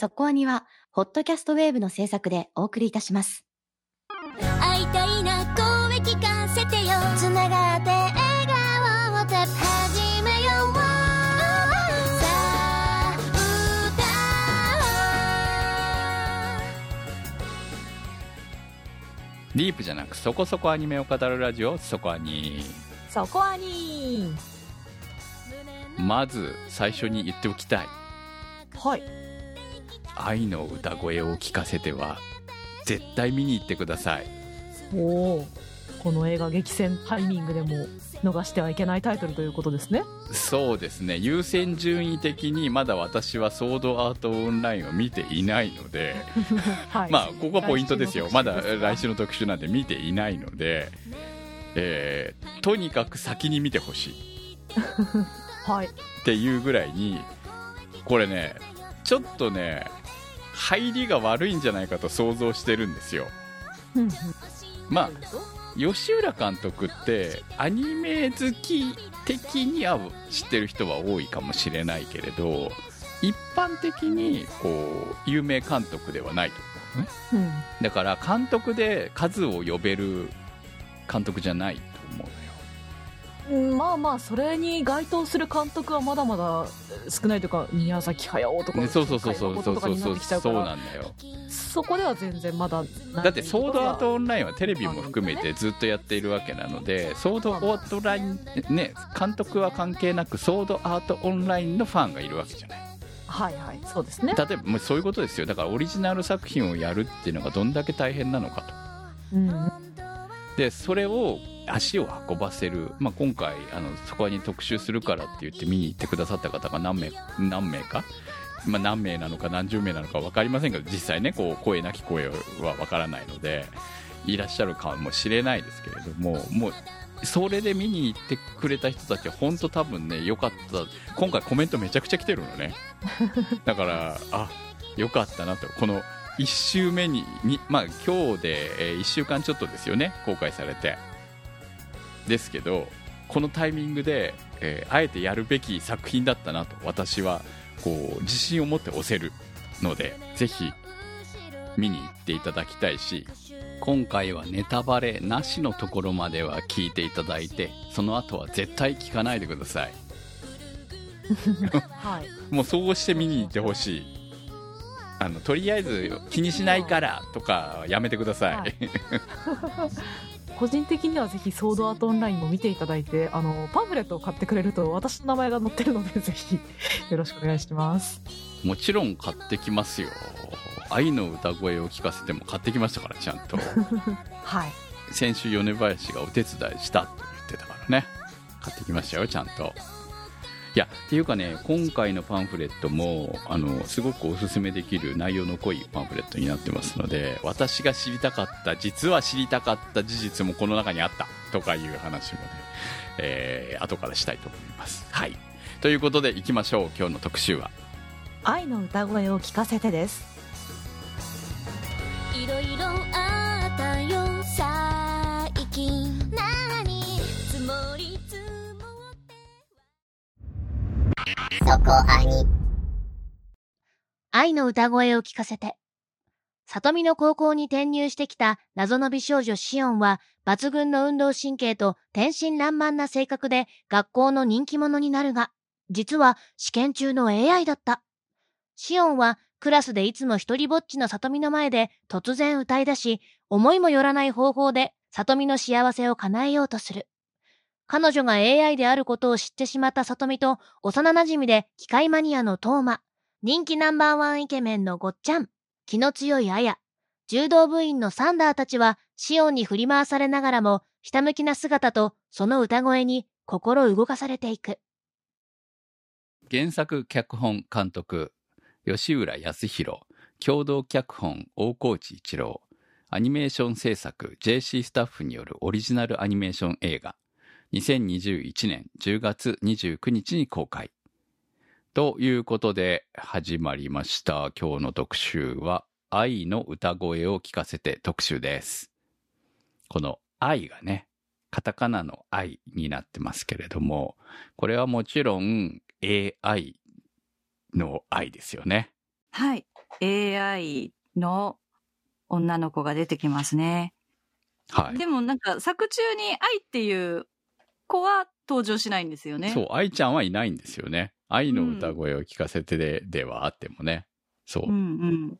そこアニは、ホットキャストウェーブの制作でお送りいたします。会いたいな声聞かせてよ。つながって笑顔をて始めよう。さあディープじゃなくそこそこアニメを語るラジオそこアニそこはにまず最初に言っておきたい。はい愛の歌声を聞かせては絶対見に行ってください。おおこの映画激戦タイミングでも逃してはいけないタイトルということですね。そうですね。優先順位的にまだ私はソードアートオンラインを見ていないので はい。まあここがポイントですよ。まだ来週の特集で。すが来週の特集なんで見ていないので、えーとにかく先に見てほしい。はい。っていうぐらいにこれねちょっとね入りが悪いんじゃないかと想像してるんですよ。まあ吉浦監督ってアニメ好き的には知ってる人は多いかもしれないけれど一般的にこう有名監督ではないと思うね。うん。だから監督で数を呼べる監督じゃないと思うまあまあそれに該当する監督はまだまだ少ないというか宮崎駿とか、ね、そうそうそうそうそうそうそうそうなんだよ。そこでは全然まだだってソードアートオンラインはテレビも含めてずっとやっているわけなのでソードアートラインね監督は関係なくソードアートオンラインのファンがいるわけじゃない。はいはい。そうですね。例えばもうそういうことですよ。だからオリジナル作品をやるっていうのがどんだけ大変なのかと。うん。でそれを足を運ばせる、まあ、今回あのそこに特集するからって言って見に行ってくださった方が何名何名か、まあ、何名なのか何十名なのか分かりませんけど実際ねこう声なき声は分からないのでいらっしゃるかもしれないですけれどももうそれで見に行ってくれた人たちは本当多分ね良かった。今回コメントめちゃくちゃ来てるのね。だからあ良かったなと。この1週目ににまあ今日で、え1週間ちょっとですよね公開されてですけどこのタイミングで、えーあえてやるべき作品だったなと私はこう自信を持って押せるのでぜひ見に行っていただきたいし今回はネタバレなしのところまでは聞いていただいてその後は絶対聞かないでください。はい。もうそうして見に行ってほしい。あのとりあえず気にしないからとかやめてください、はい 個人的にはぜひソードアートオンラインも見ていただいてあのパンフレットを買ってくれると私の名前が載ってるのでぜひよろしくお願いします。もちろん買ってきますよ。愛の歌声を聞かせても買ってきましたからちゃんと。はい。先週米林がお手伝いしたと言ってたからね。買ってきましたよちゃんといやっていうかね今回のパンフレットもあのすごくおすすめできる内容の濃いパンフレットになってますので私が知りたかった実は知りたかった事実もこの中にあったとかいう話もね、えー後からしたいと思います。はい。ということでいきましょう。今日の特集は。愛の歌声を聞かせてです。いろいろあったよそこあに愛の歌声を聞かせて。里見の高校に転入してきた謎の美少女シオンは抜群の運動神経と天真爛漫な性格で学校の人気者になるが、実は試験中の AI だった。シオンはクラスでいつも一人ぼっちの里見の前で突然歌い出し、思いもよらない方法で里見の幸せを叶えようとする。彼女が AI であることを知ってしまった里見と幼馴染で機械マニアのトーマ、人気ナンバーワンイケメンのごっちゃん、気の強いアヤ、柔道部員のサンダーたちはシオンに振り回されながらも、ひたむきな姿とその歌声に心動かされていく。原作脚本監督吉浦康弘。共同脚本大河内一郎。アニメーション制作 JC スタッフによるオリジナルアニメーション映画。2021年10月29日に公開ということで始まりました今日の特集は愛の歌声を聞かせて特集ですこの愛がねカタカナの愛になってますけれどもこれはもちろん AI の愛ですよね。はい。AI の女の子が出てきますね。はい。でもなんか作中に愛っていう子は登場しないんですよね。そう、愛ちゃんはいないんですよね。愛の歌声を聞かせてで,、ではあってもね。そう。うんうん。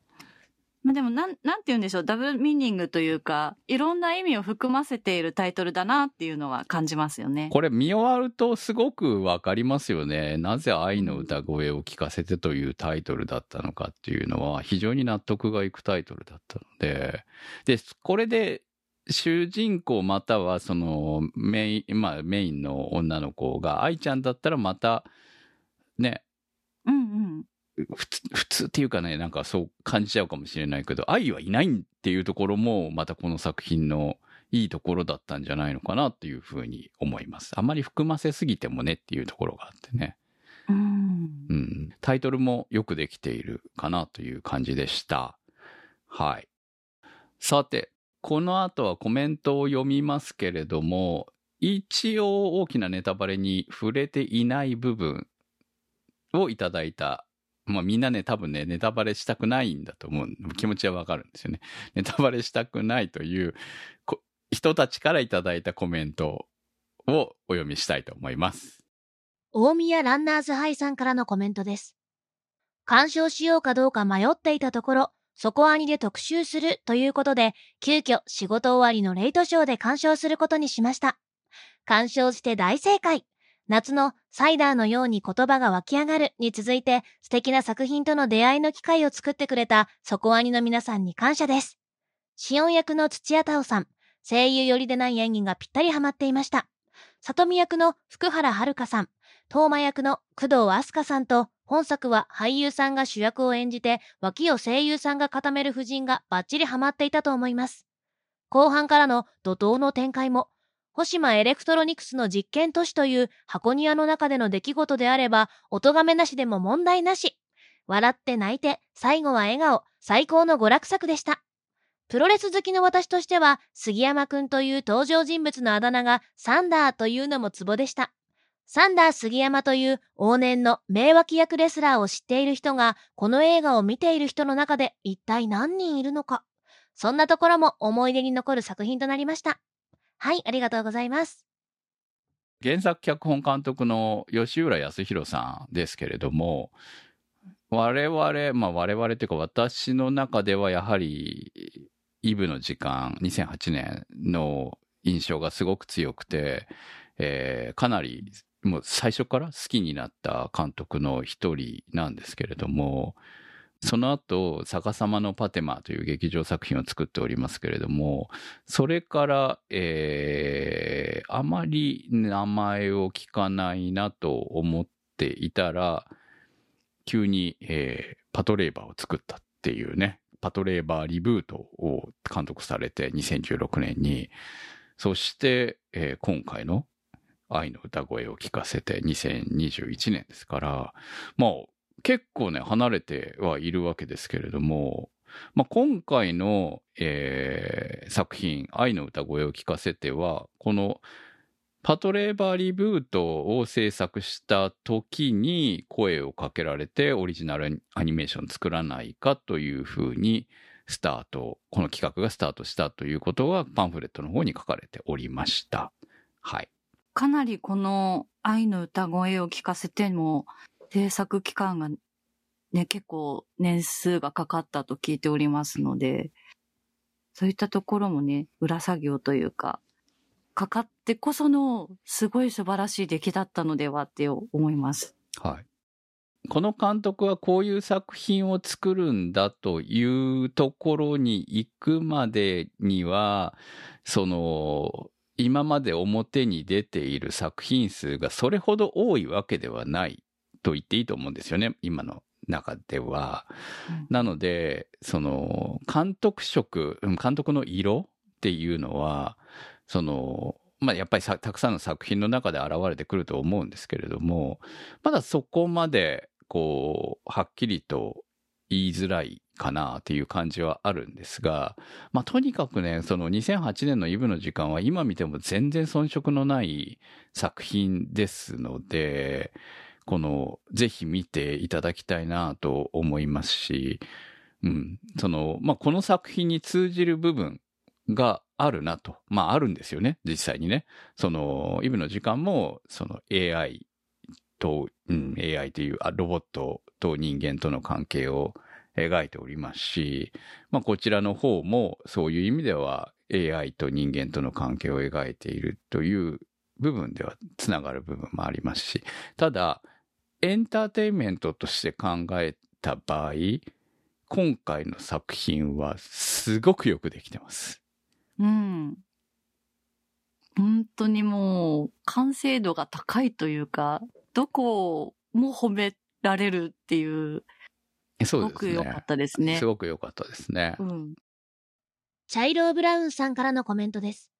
まあでもなん、なんて言うんでしょう、ダブルミーニングというか、いろんな意味を含ませているタイトルだなっていうのは感じますよね。これ見終わるとすごくわかりますよね。なぜ愛の歌声を聞かせてというタイトルだったのかっていうのは非常に納得がいくタイトルだったので。で、これで主人公またはそのメイン、まあメインの女の子が愛ちゃんだったらまたね、うんうん。普通普通っていうかね、なんかそう感じちゃうかもしれないけど、愛はいないっていうところも、またこの作品のいいところだったんじゃないのかなっていうふうに思います。あまり含ませすぎてもねっていうところがあってね。うんうん。タイトルもよくできているかなという感じでした。はい。さて、この後はコメントを読みますけれども、一応大きなネタバレに触れていない部分をいただいた。まあみんなね、多分ね、ネタバレしたくないんだと思う。気持ちはわかるんですよね。ネタバレしたくないという人たちからいただいたコメントをお読みしたいと思います。大宮ランナーズハイさんからのコメントです。鑑賞しようかどうか迷っていたところ、そこアニで特集するということで、急遽仕事終わりのレイトショーで鑑賞することにしました。鑑賞して大正解。夏のサイダーのように言葉が湧き上がるに続いて素敵な作品との出会いの機会を作ってくれたそこアニの皆さんに感謝です。シオン役の土屋太鳳さん、声優寄りでない演技がぴったりハマっていました。里見役の福原遥さん、東馬役の工藤飛鳥さんと、本作は俳優さんが主役を演じて、脇を声優さんが固める布陣がバッチリハマっていたと思います。後半からの怒涛の展開も、星間エレクトロニクスの実験都市という箱庭の中での出来事であれば、お咎めなしでも問題なし。笑って泣いて、最後は笑顔、最高の娯楽作でした。プロレス好きの私としては、杉山くんという登場人物のあだ名がサンダーというのもツボでした。サンダー杉山という往年の名脇役レスラーを知っている人が、この映画を見ている人の中で一体何人いるのか。そんなところも思い出に残る作品となりました。はい、ありがとうございます。原作脚本監督の吉浦康弘さんですけれども、我々、まあ我々というか私の中ではやはり、イブの時間、2008年の印象がすごく強くて、えーかなりもう最初から好きになった監督の一人なんですけれども、その後、逆さまのパテマという劇場作品を作っておりますけれども、それから、えーあまり名前を聞かないなと思っていたら、急に、えーパトレーバーを作ったっていうね、パトレーバーリブートを監督されて2016年に、そして、えー今回の愛の歌声を聞かせて2021年ですから、まあ結構ね、離れてはいるわけですけれども、まあ、今回の、えー作品、愛の歌声を聞かせては、このパトレーバーリブートを制作した時に声をかけられてオリジナルアニメーション作らないかというふうにスタート、この企画がスタートしたということがパンフレットの方に書かれておりました。はい。かなりこの愛の歌声を聞かせても、制作期間がね、結構年数がかかったと聞いておりますので、そういったところもね、裏作業というか、かかってこそのすごい素晴らしい出来だったのではって思います。はい。この監督はこういう作品を作るんだというところに行くまでには、その、今まで表に出ている作品数がそれほど多いわけではないと言っていいと思うんですよね、今の中では。なので、その、監督色、うん監督の色っていうのは、その、まあ、やっぱりさたくさんの作品の中で現れてくると思うんですけれども、まだそこまで、こう、はっきりと言いづらいかなっていう感じはあるんですが、まあ、とにかくね、その2008年のイブの時間は今見ても全然遜色のない作品ですので、この、ぜひ見ていただきたいなと思いますし、うん。その、まあ、この作品に通じる部分があるなと。まあ、あるんですよね。実際にね。その、イブの時間も、その AI と、うん、AI というロボットと人間との関係を描いておりますし、まあ、こちらの方もそういう意味では AI と人間との関係を描いているという部分ではつながる部分もありますし、ただ、エンターテインメントとして考えた場合、今回の作品はすごくよくできてます。うん。本当にもう、完成度が高いというか、どこも褒められるっていう、すそうですね。ごく良かったですねす。ごく良かったですね。うん。チャイロー・ブラウンさんからのコメントです。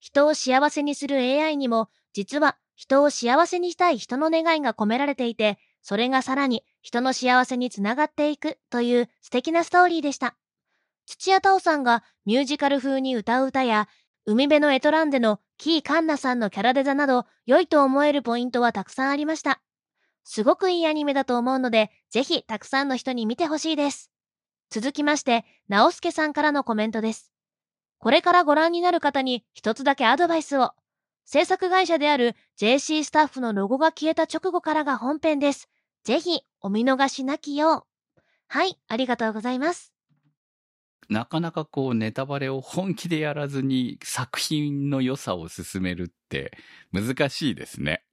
人を幸せにする AI にも、実は人を幸せにしたい人の願いが込められていて、それがさらに人の幸せにつながっていくという素敵なストーリーでした。土屋太鳳さんがミュージカル風に歌う歌や、海辺のエトランデのキー・カンナさんのキャラデザなど、良いと思えるポイントはたくさんありました。すごくいいアニメだと思うので、ぜひたくさんの人に見てほしいです。続きまして、直輔さんからのコメントです。これからご覧になる方に一つだけアドバイスを。制作会社である JC スタッフのロゴが消えた直後からが本編です。ぜひお見逃しなきよう。はい、ありがとうございます。なかなかこうネタバレを本気でやらずに作品の良さを進めるって難しいですね。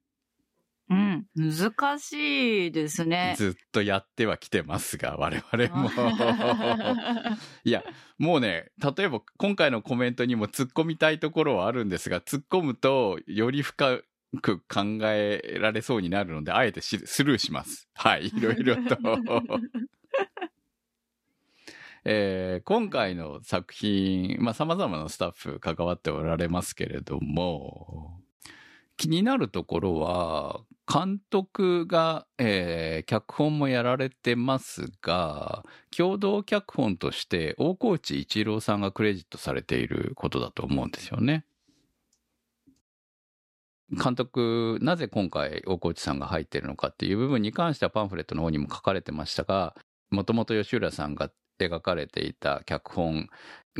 うん。難しいですね。ずっとやってはきてますが、我々も。いや、もうね、例えば今回のコメントにも突っ込みたいところはあるんですが、突っ込むとより深く考えられそうになるので、あえてしスルーします。はい、いろいろと。えー今回の作品、まあ、様々なスタッフ関わっておられますけれども、気になるところは、監督が、えー脚本もやられてますが、共同脚本として大河内一郎さんがクレジットされていることだと思うんですよね。監督、なぜ今回大河内さんが入っているのかっていう部分に関してはパンフレットの方にも書かれてましたが、もともと吉浦さんが描かれていた脚本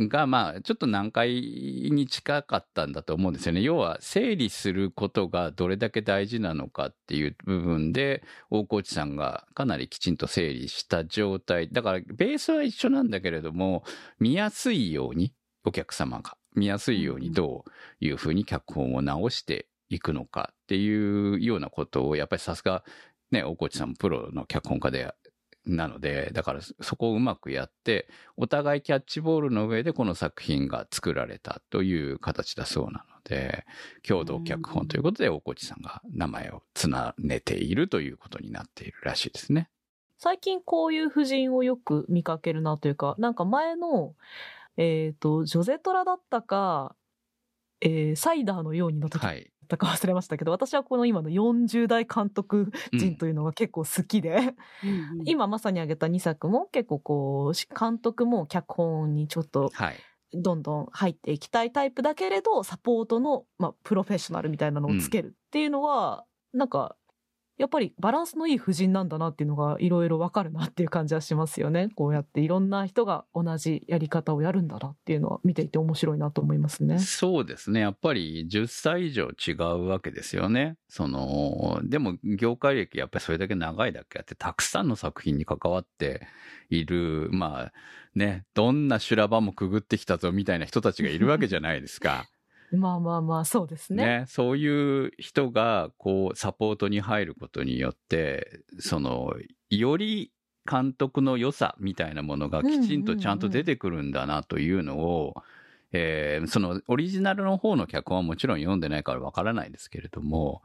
が、まあ、ちょっと難解に近かったんだと思うんですよね。要は、整理することがどれだけ大事なのかっていう部分で、大河内さんがかなりきちんと整理した状態。だから、ベースは一緒なんだけれども、見やすいように、お客様が見やすいようにどういうふうに脚本を直していくのかっていうようなことを、やっぱりさすが、ね、大河内さんもプロの脚本家でなので、だからそこをうまくやって、お互いキャッチボールの上でこの作品が作られたという形だそうなので、共同脚本ということで大河内さんが名前を連ねているということになっているらしいですね。最近こういう夫人をよく見かけるなというか、なんか前の、えっ、と、ジョゼトラだったか、えーサイダーのようにの時だはい。ったか忘れましたけど、私はこの今の40代監督陣というのが結構好きで、今まさに挙げた2作も結構こう、し監督も脚本にちょっとはい。どんどん入っていきたいタイプだけれど、サポートの、まあ、プロフェッショナルみたいなのをつけるっていうのは、なんか、やっぱりバランスのいい夫人なんだなっていうのがいろいろわかるなっていう感じはしますよね。こうやっていろんな人が同じやり方をやるんだなっていうのは見ていて面白いなと思いますね。そうですね。やっぱり10歳以上違うわけですよね。その、でも業界歴やっぱりそれだけ長いだけあって、たくさんの作品に関わっている、まあね、どんな修羅場もくぐってきたぞみたいな人たちがいるわけじゃないですか。まあまあまあ、そうですね。ね、そういう人が、こう、サポートに入ることによって、その、より監督の良さみたいなものがきちんとちゃんと出てくるんだなというのを、えーそのオリジナルの方の脚本はもちろん読んでないからわからないですけれども、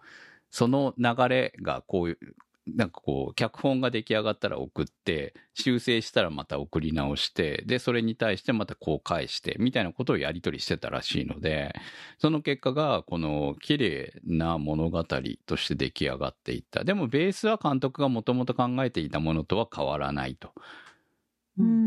その流れがこういう、なんかこう、脚本が出来上がったら送って、修正したらまた送り直して、で、それに対してまたこう返して、みたいなことをやり取りしてたらしいので、その結果が、この綺麗な物語として出来上がっていった。でも、ベースは監督がもともと考えていたものとは変わらないと。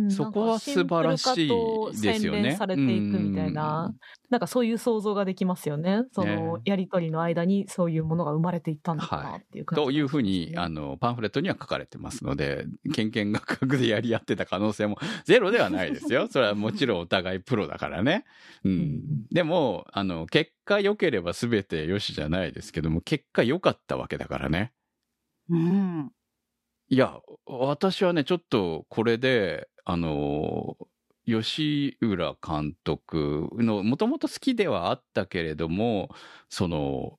そこは素晴らしいですよねされていくみたいな、なんかそういう想像ができますよね。そのねやりとりの間にそういうものが生まれていったんだなっていう感じ、というふうに、あの、パンフレットには書かれてますので、けんけんがくがくでやり合ってた可能性も ゼロではないですよ。それはもちろんお互いプロだからね。ううんん。でも、あの、結果良ければ全て良しじゃないですけども、結果良かったわけだからね。うん。いや、私はね、ちょっとこれで、あの、吉浦監督の、もともと好きではあったけれども、その、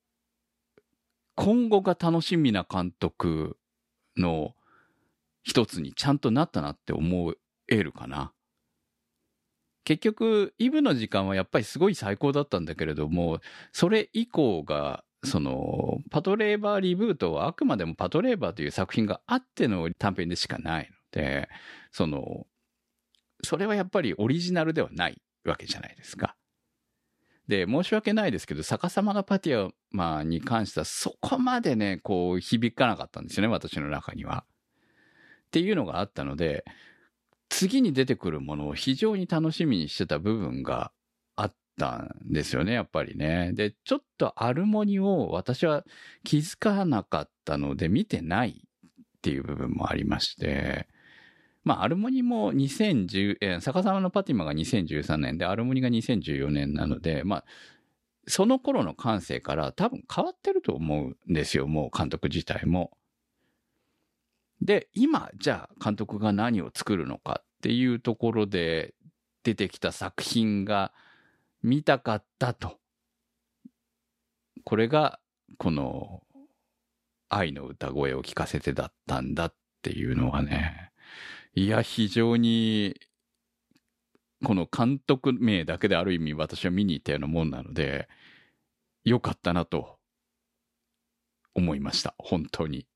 今後が楽しみな監督の一つにちゃんとなったなって思えるかな。結局、イブの時間はやっぱりすごい最高だったんだけれども、それ以降が、その、パトレーバーリブートはあくまでもパトレーバーという作品があっての短編でしかないので、その、それはやっぱりオリジナルではないわけじゃないですか。で、申し訳ないですけど、逆さまのパティアマに関してはそこまでね、こう響かなかったんですよね、私の中には。っていうのがあったので、次に出てくるものを非常に楽しみにしてた部分がったんですよね、やっぱりね。で、ちょっとアルモニを私は気づかなかったので見てないっていう部分もありまして、まあ、アルモニも2010、逆さまのパティマが2013年で、アルモニが2014年なので、まあ、その頃の感性から多分変わってると思うんですよ、もう監督自体も。で、今、じゃあ監督が何を作るのかっていうところで出てきた作品が見たかったと。これが、この、愛の歌声を聞かせてだったんだっていうのはね、いや、非常に、この監督名だけである意味私は見に行ったようなもんなので、良かったなと思いました。本当に。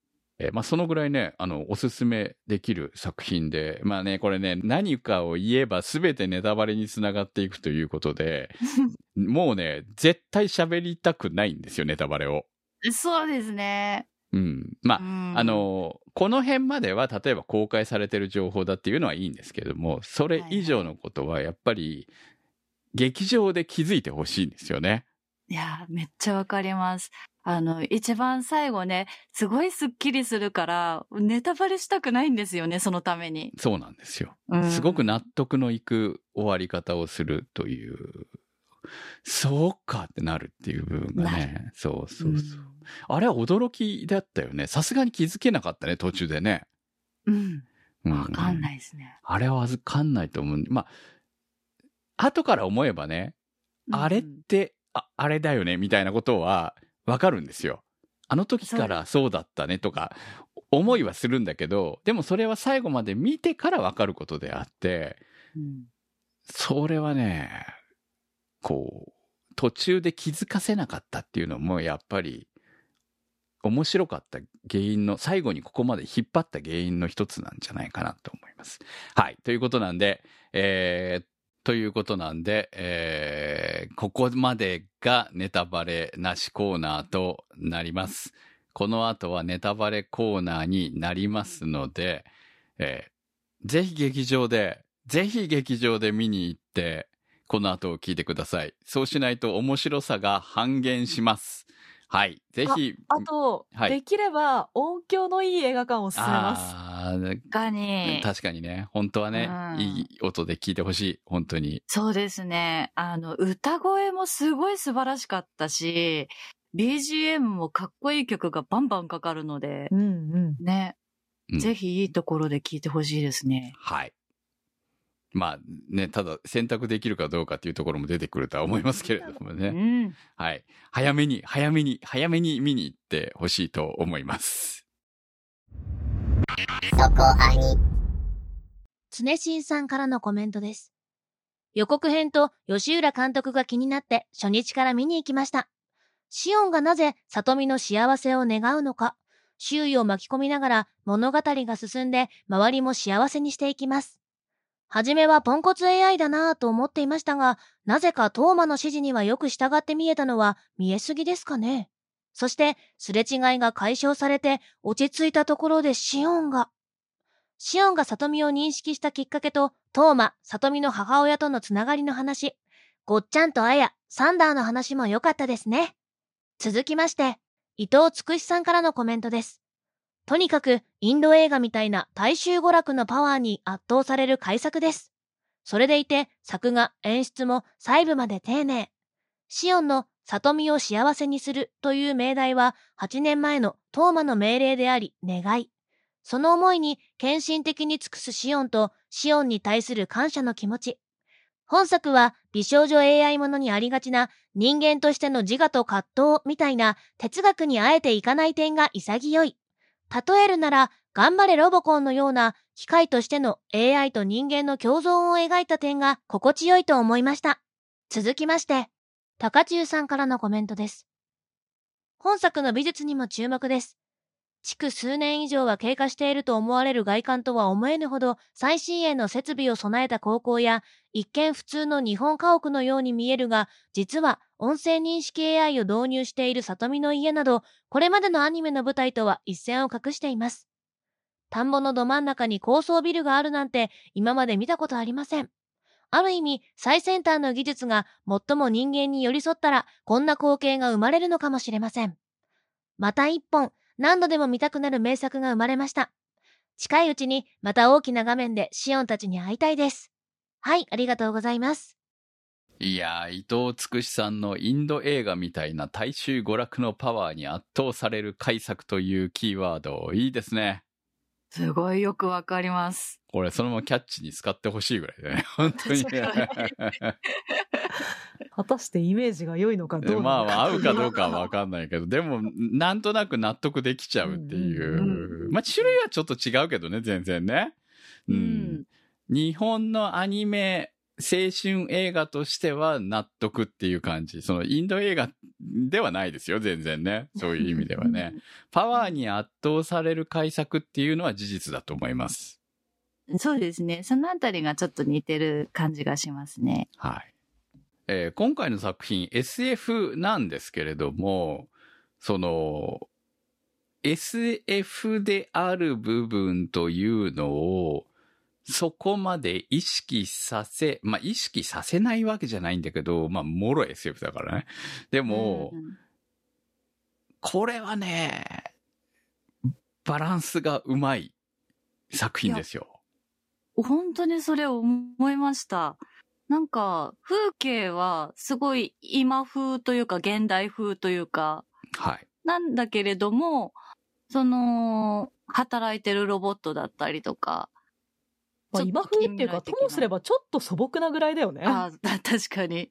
えーまあ、そのぐらいね、あの、おすすめできる作品で、まあね、これね、何かを言えば全てネタバレにつながっていくということで、もうね、絶対喋りたくないんですよ、ネタバレを。そうですね。うん。まあう、んあ、の、この辺までは、例えば公開されてる情報だっていうのはいいんですけども、それ以上のことは、やっぱり、劇場で気づいてほしいんですよね。いや、めっちゃわかります。あの、一番最後ね、すごいスッキリするから、ネタバレしたくないんですよね、そのために。そうなんですよ。うんすごく納得のいく終わり方をするという、そうかってなるっていう部分がなね。そうそうそう。あれは驚きだったよね。さすがに気づけなかったね、途中でね。うん。うわかんないですね。あれはわかんないと思う。まあ、後から思えばね、あれっうんて、あ、あれだよね、みたいなことはわかるんですよ。あの時からそうだったねとか、思いはするんだけど、でもそれは最後まで見てからわかることであって、うんそれはね、こう、途中で気づかせなかったっていうのも、やっぱり、面白かった原因の、最後にここまで引っ張った原因の一つなんじゃないかなと思います。はい。ということなんで、えー、ということなんで、えー、ここまでがネタバレなしコーナーとなります。この後はネタバレコーナーになりますので、えー、ぜひ劇場で、ぜひ劇場で見に行って、この後を聞いてください。そうしないと面白さが半減します。はい。ぜひ。あと、はいできれば音響のいい映画館を勧めます。確かに。確かにね。本当はね、うんいい音で聞いてほしい。本当に。そうですね。あの、歌声もすごい素晴らしかったし、BGM もかっこいい曲がバンバンかかるので、うんうん。ね、うんぜひいいところで聞いてほしいですね。はい。まあね、ただ選択できるかどうかっていうところも出てくるとは思いますけれどもうね。ん。はい。早めに、早めに、早めに見に行ってほしいと思います。そこアニ常新さんからのコメントです。予告編と吉浦監督が気になって初日から見に行きました。シオンがなぜ里見の幸せを願うのか、周囲を巻き込みながら物語が進んで周りも幸せにしていきます。はじめはポンコツ AI だなぁと思っていましたが、なぜかトーマの指示にはよく従って見えたのは見えすぎですかね。そして、すれ違いが解消されて落ち着いたところでシオンが。シオンが里美を認識したきっかけと、トーマ、里美の母親とのつながりの話、ごっちゃんとあや、サンダーの話も良かったですね。続きまして、伊藤つくしさんからのコメントです。とにかく、インド映画みたいな大衆娯楽のパワーに圧倒される改作です。それでいて、作画、演出も細部まで丁寧。シオンの里見を幸せにするという命題は8年前のトーマの命令であり、願い。その思いに献身的に尽くすシオンとシオンに対する感謝の気持ち。本作は美少女 AI ものにありがちな人間としての自我と葛藤みたいな哲学にあえていかない点が潔い。例えるなら、頑張れロボコンのような機械としての AI と人間の共存を描いた点が心地よいと思いました。続きまして、高中さんからのコメントです。本作の美術にも注目です。築数年以上は経過していると思われる外観とは思えぬほど最新鋭の設備を備えた高校や一見普通の日本家屋のように見えるが実は音声認識 AI を導入している里見の家などこれまでのアニメの舞台とは一線を画しています。田んぼのど真ん中に高層ビルがあるなんて今まで見たことありません。ある意味、最先端の技術が最も人間に寄り添ったら、こんな光景が生まれるのかもしれません。また一本、何度でも見たくなる名作が生まれました。近いうちに、また大きな画面でシオンたちに会いたいです。はい、ありがとうございます。いやー、伊藤つくしさんのインド映画みたいな大衆娯楽のパワーに圧倒される改作というキーワード、いいですね。すごいよくわかります。これ、そのままキャッチに使ってほしいぐらいだね。本当に。果たしてイメージが良いのかどうか。まあまあ、合うかどうかはわかんないけど、でも、なんとなく納得できちゃうっていう。うんまあ、種類はちょっと違うけどね、全然ね。う。うんん。日本のアニメ、青春映画としては納得っていう感じ。そのインド映画ではないですよ、全然ね。そういう意味ではね。パワーに圧倒される改作っていうのは事実だと思います。そうですね。そのあたりがちょっと似てる感じがしますね。はい。えー今回の作品 SF なんですけれども、その、SF である部分というのを、そこまで意識させ、まあ意識させないわけじゃないんだけど、まあもろ SF だからね。でも、うんこれはね、バランスがうまい作品ですよ。本当にそれ思いました。なんか、風景はすごい今風というか現代風というか、はい。なんだけれども、その、働いてるロボットだったりとか。まあ、今風っていうか、ともすればちょっと素朴なぐらいだよね。ああ、確かに。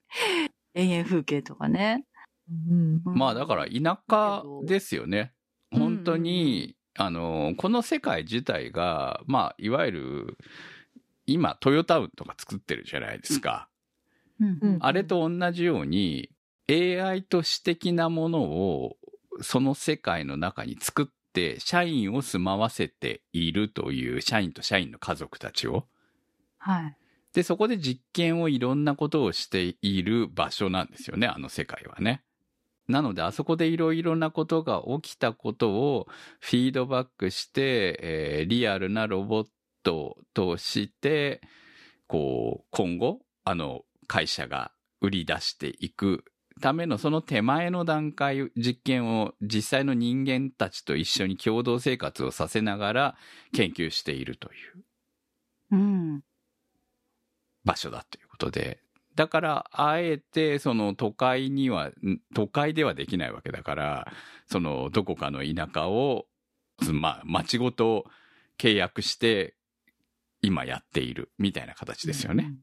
永遠風景とかね。うん。うんまあだから田舎ですよね。うん本当に、あの、この世界自体が、まあ、いわゆる、今、トヨタウンとか作ってるじゃないですか。うんうんあれと同じように、AI と私的なものを、その世界の中に作って、社員を住まわせているという、社員と社員の家族たちを。はい。で、そこで実験をいろんなことをしている場所なんですよね、あの世界はね。なので、あそこでいろいろなことが起きたことをフィードバックして、えーリアルなロボットとして、こう、今後、あの会社が売り出していくためのその手前の段階、実験を実際の人間たちと一緒に共同生活をさせながら研究しているという。うん。場所だということで。だから、あえて、その都会には、ん都会ではできないわけだから、そのどこかの田舎を、まあ、町ごと契約して、今やっているみたいな形ですよね。うん。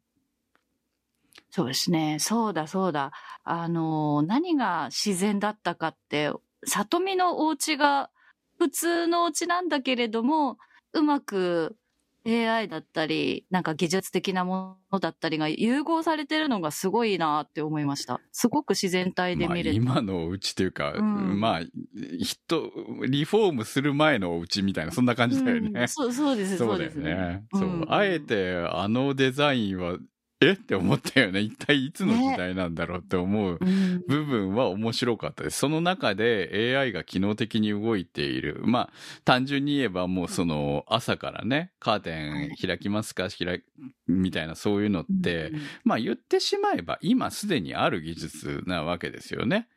そうですね。そうだそうだ。あの、何が自然だったかって、里見のお家が普通のお家なんだけれども、うまく AI だったり、なんか技術的なものだったりが融合されてるのがすごいなって思いました。すごく自然体でまあ、見れた。今のお家というか、うんまあ、人、リフォームする前のお家みたいな、そんな感じだよね。うんそうそうです、そうですね。そう、んあえて、あのデザインは、え？って思ったよね。一体いつの時代なんだろうって思ううん部分は面白かったです。その中で AI が機能的に動いている。まあ、単純に言えばもうその朝からね、カーテン開きますか？開みたいなそういうのって、まあ言ってしまえば今すでにある技術なわけですよね。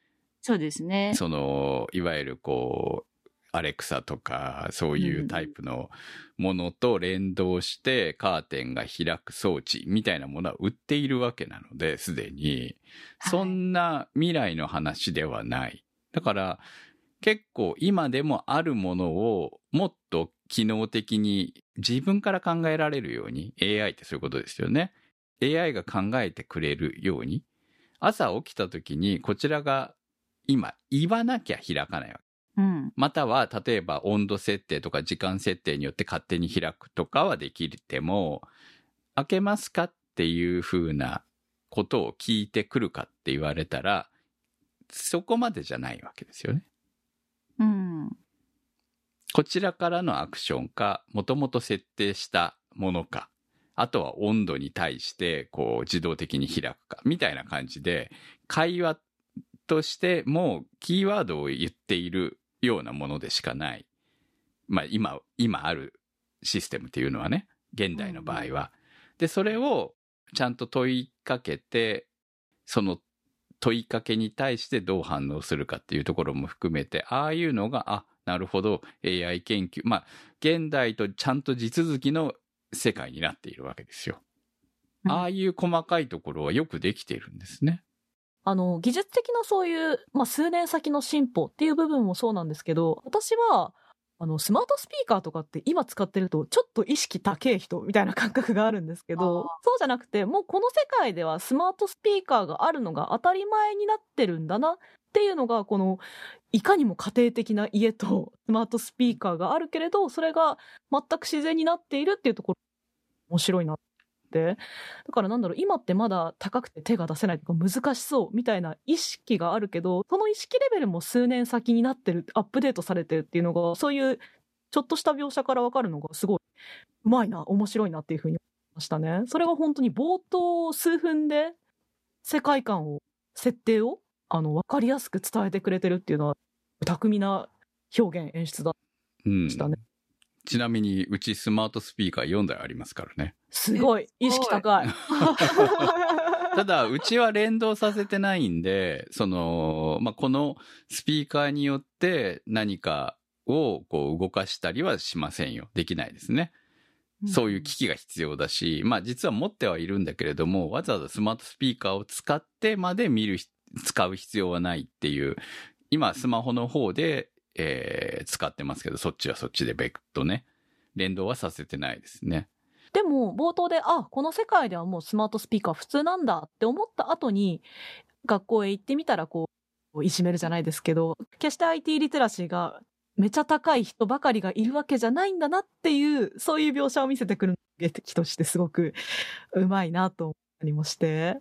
そうですね。その、いわゆるこう、アレクサとか、そういうタイプのものと連動してカーテンが開く装置みたいなものは売っているわけなので、すでに。はいそんな未来の話ではない。だから、結構今でもあるものをもっと機能的に自分から考えられるように、AI ってそういうことですよね。AI が考えてくれるように、朝起きた時にこちらが今言わなきゃ開かないわけ。うん。または、例えば温度設定とか時間設定によって勝手に開くとかはできても、開けますかっていう風なことを聞いてくるかって言われたら、そこまでじゃないわけですよね。うん。こちらからのアクションか、もともと設定したものか、あとは温度に対して、こう、自動的に開くか、みたいな感じで、会話としても、キーワードを言っているようなものでしかない。まあ、今、今あるシステムっていうのはね、現代の場合は。で、それをちゃんと問いかけて、その問いかけに対してどう反応するかっていうところも含めて、ああいうのが、あ、なるほど、AI 研究。まあ、現代とちゃんと地続きの世界になっているわけですよ。うんああいう細かいところはよくできているんですね。あの、技術的なそういう、まあ、数年先の進歩っていう部分もそうなんですけど、私は、あの、スマートスピーカーとかって今使ってると、ちょっと意識高い人みたいな感覚があるんですけど、そうじゃなくて、もうこの世界ではスマートスピーカーがあるのが当たり前になってるんだなっていうのが、この、いかにも家庭的な家とスマートスピーカーがあるけれど、それが全く自然になっているっていうところ、面白いなって。だからなんだろう、今ってまだ高くて手が出せないとか難しそうみたいな意識があるけど、その意識レベルも数年先になってる、アップデートされてるっていうのが、そういうちょっとした描写からわかるのがすごいうまいな、面白いなっていうふうに思いましたね。それが本当に冒頭数分で世界観を、設定を、あの、わかりやすく伝えてくれてるっていうのは、巧みな表現、演出だっ。たね。ちなみに、うちスマートスピーカー4台ありますからね。すごい、意識高い。ただ、うちは連動させてないんで、その、まあ、このスピーカーによって何かをこう動かしたりはしませんよ。できないですね。そういう機器が必要だし、まあ実は持ってはいるんだけれども、わざわざスマートスピーカーを使ってまで見るひ、使う必要はないっていう、今スマホの方で、えー使ってますけど、そっちはそっちで別途ね、連動はさせてないですね。でも、冒頭で、あ、この世界ではもうスマートスピーカー普通なんだって思った後に、学校へ行ってみたら、こう、いじめるじゃないですけど、決して IT リテラシーがめちゃ高い人ばかりがいるわけじゃないんだなっていう、そういう描写を見せてくる芸的としてすごくうまいなと思ったりもして、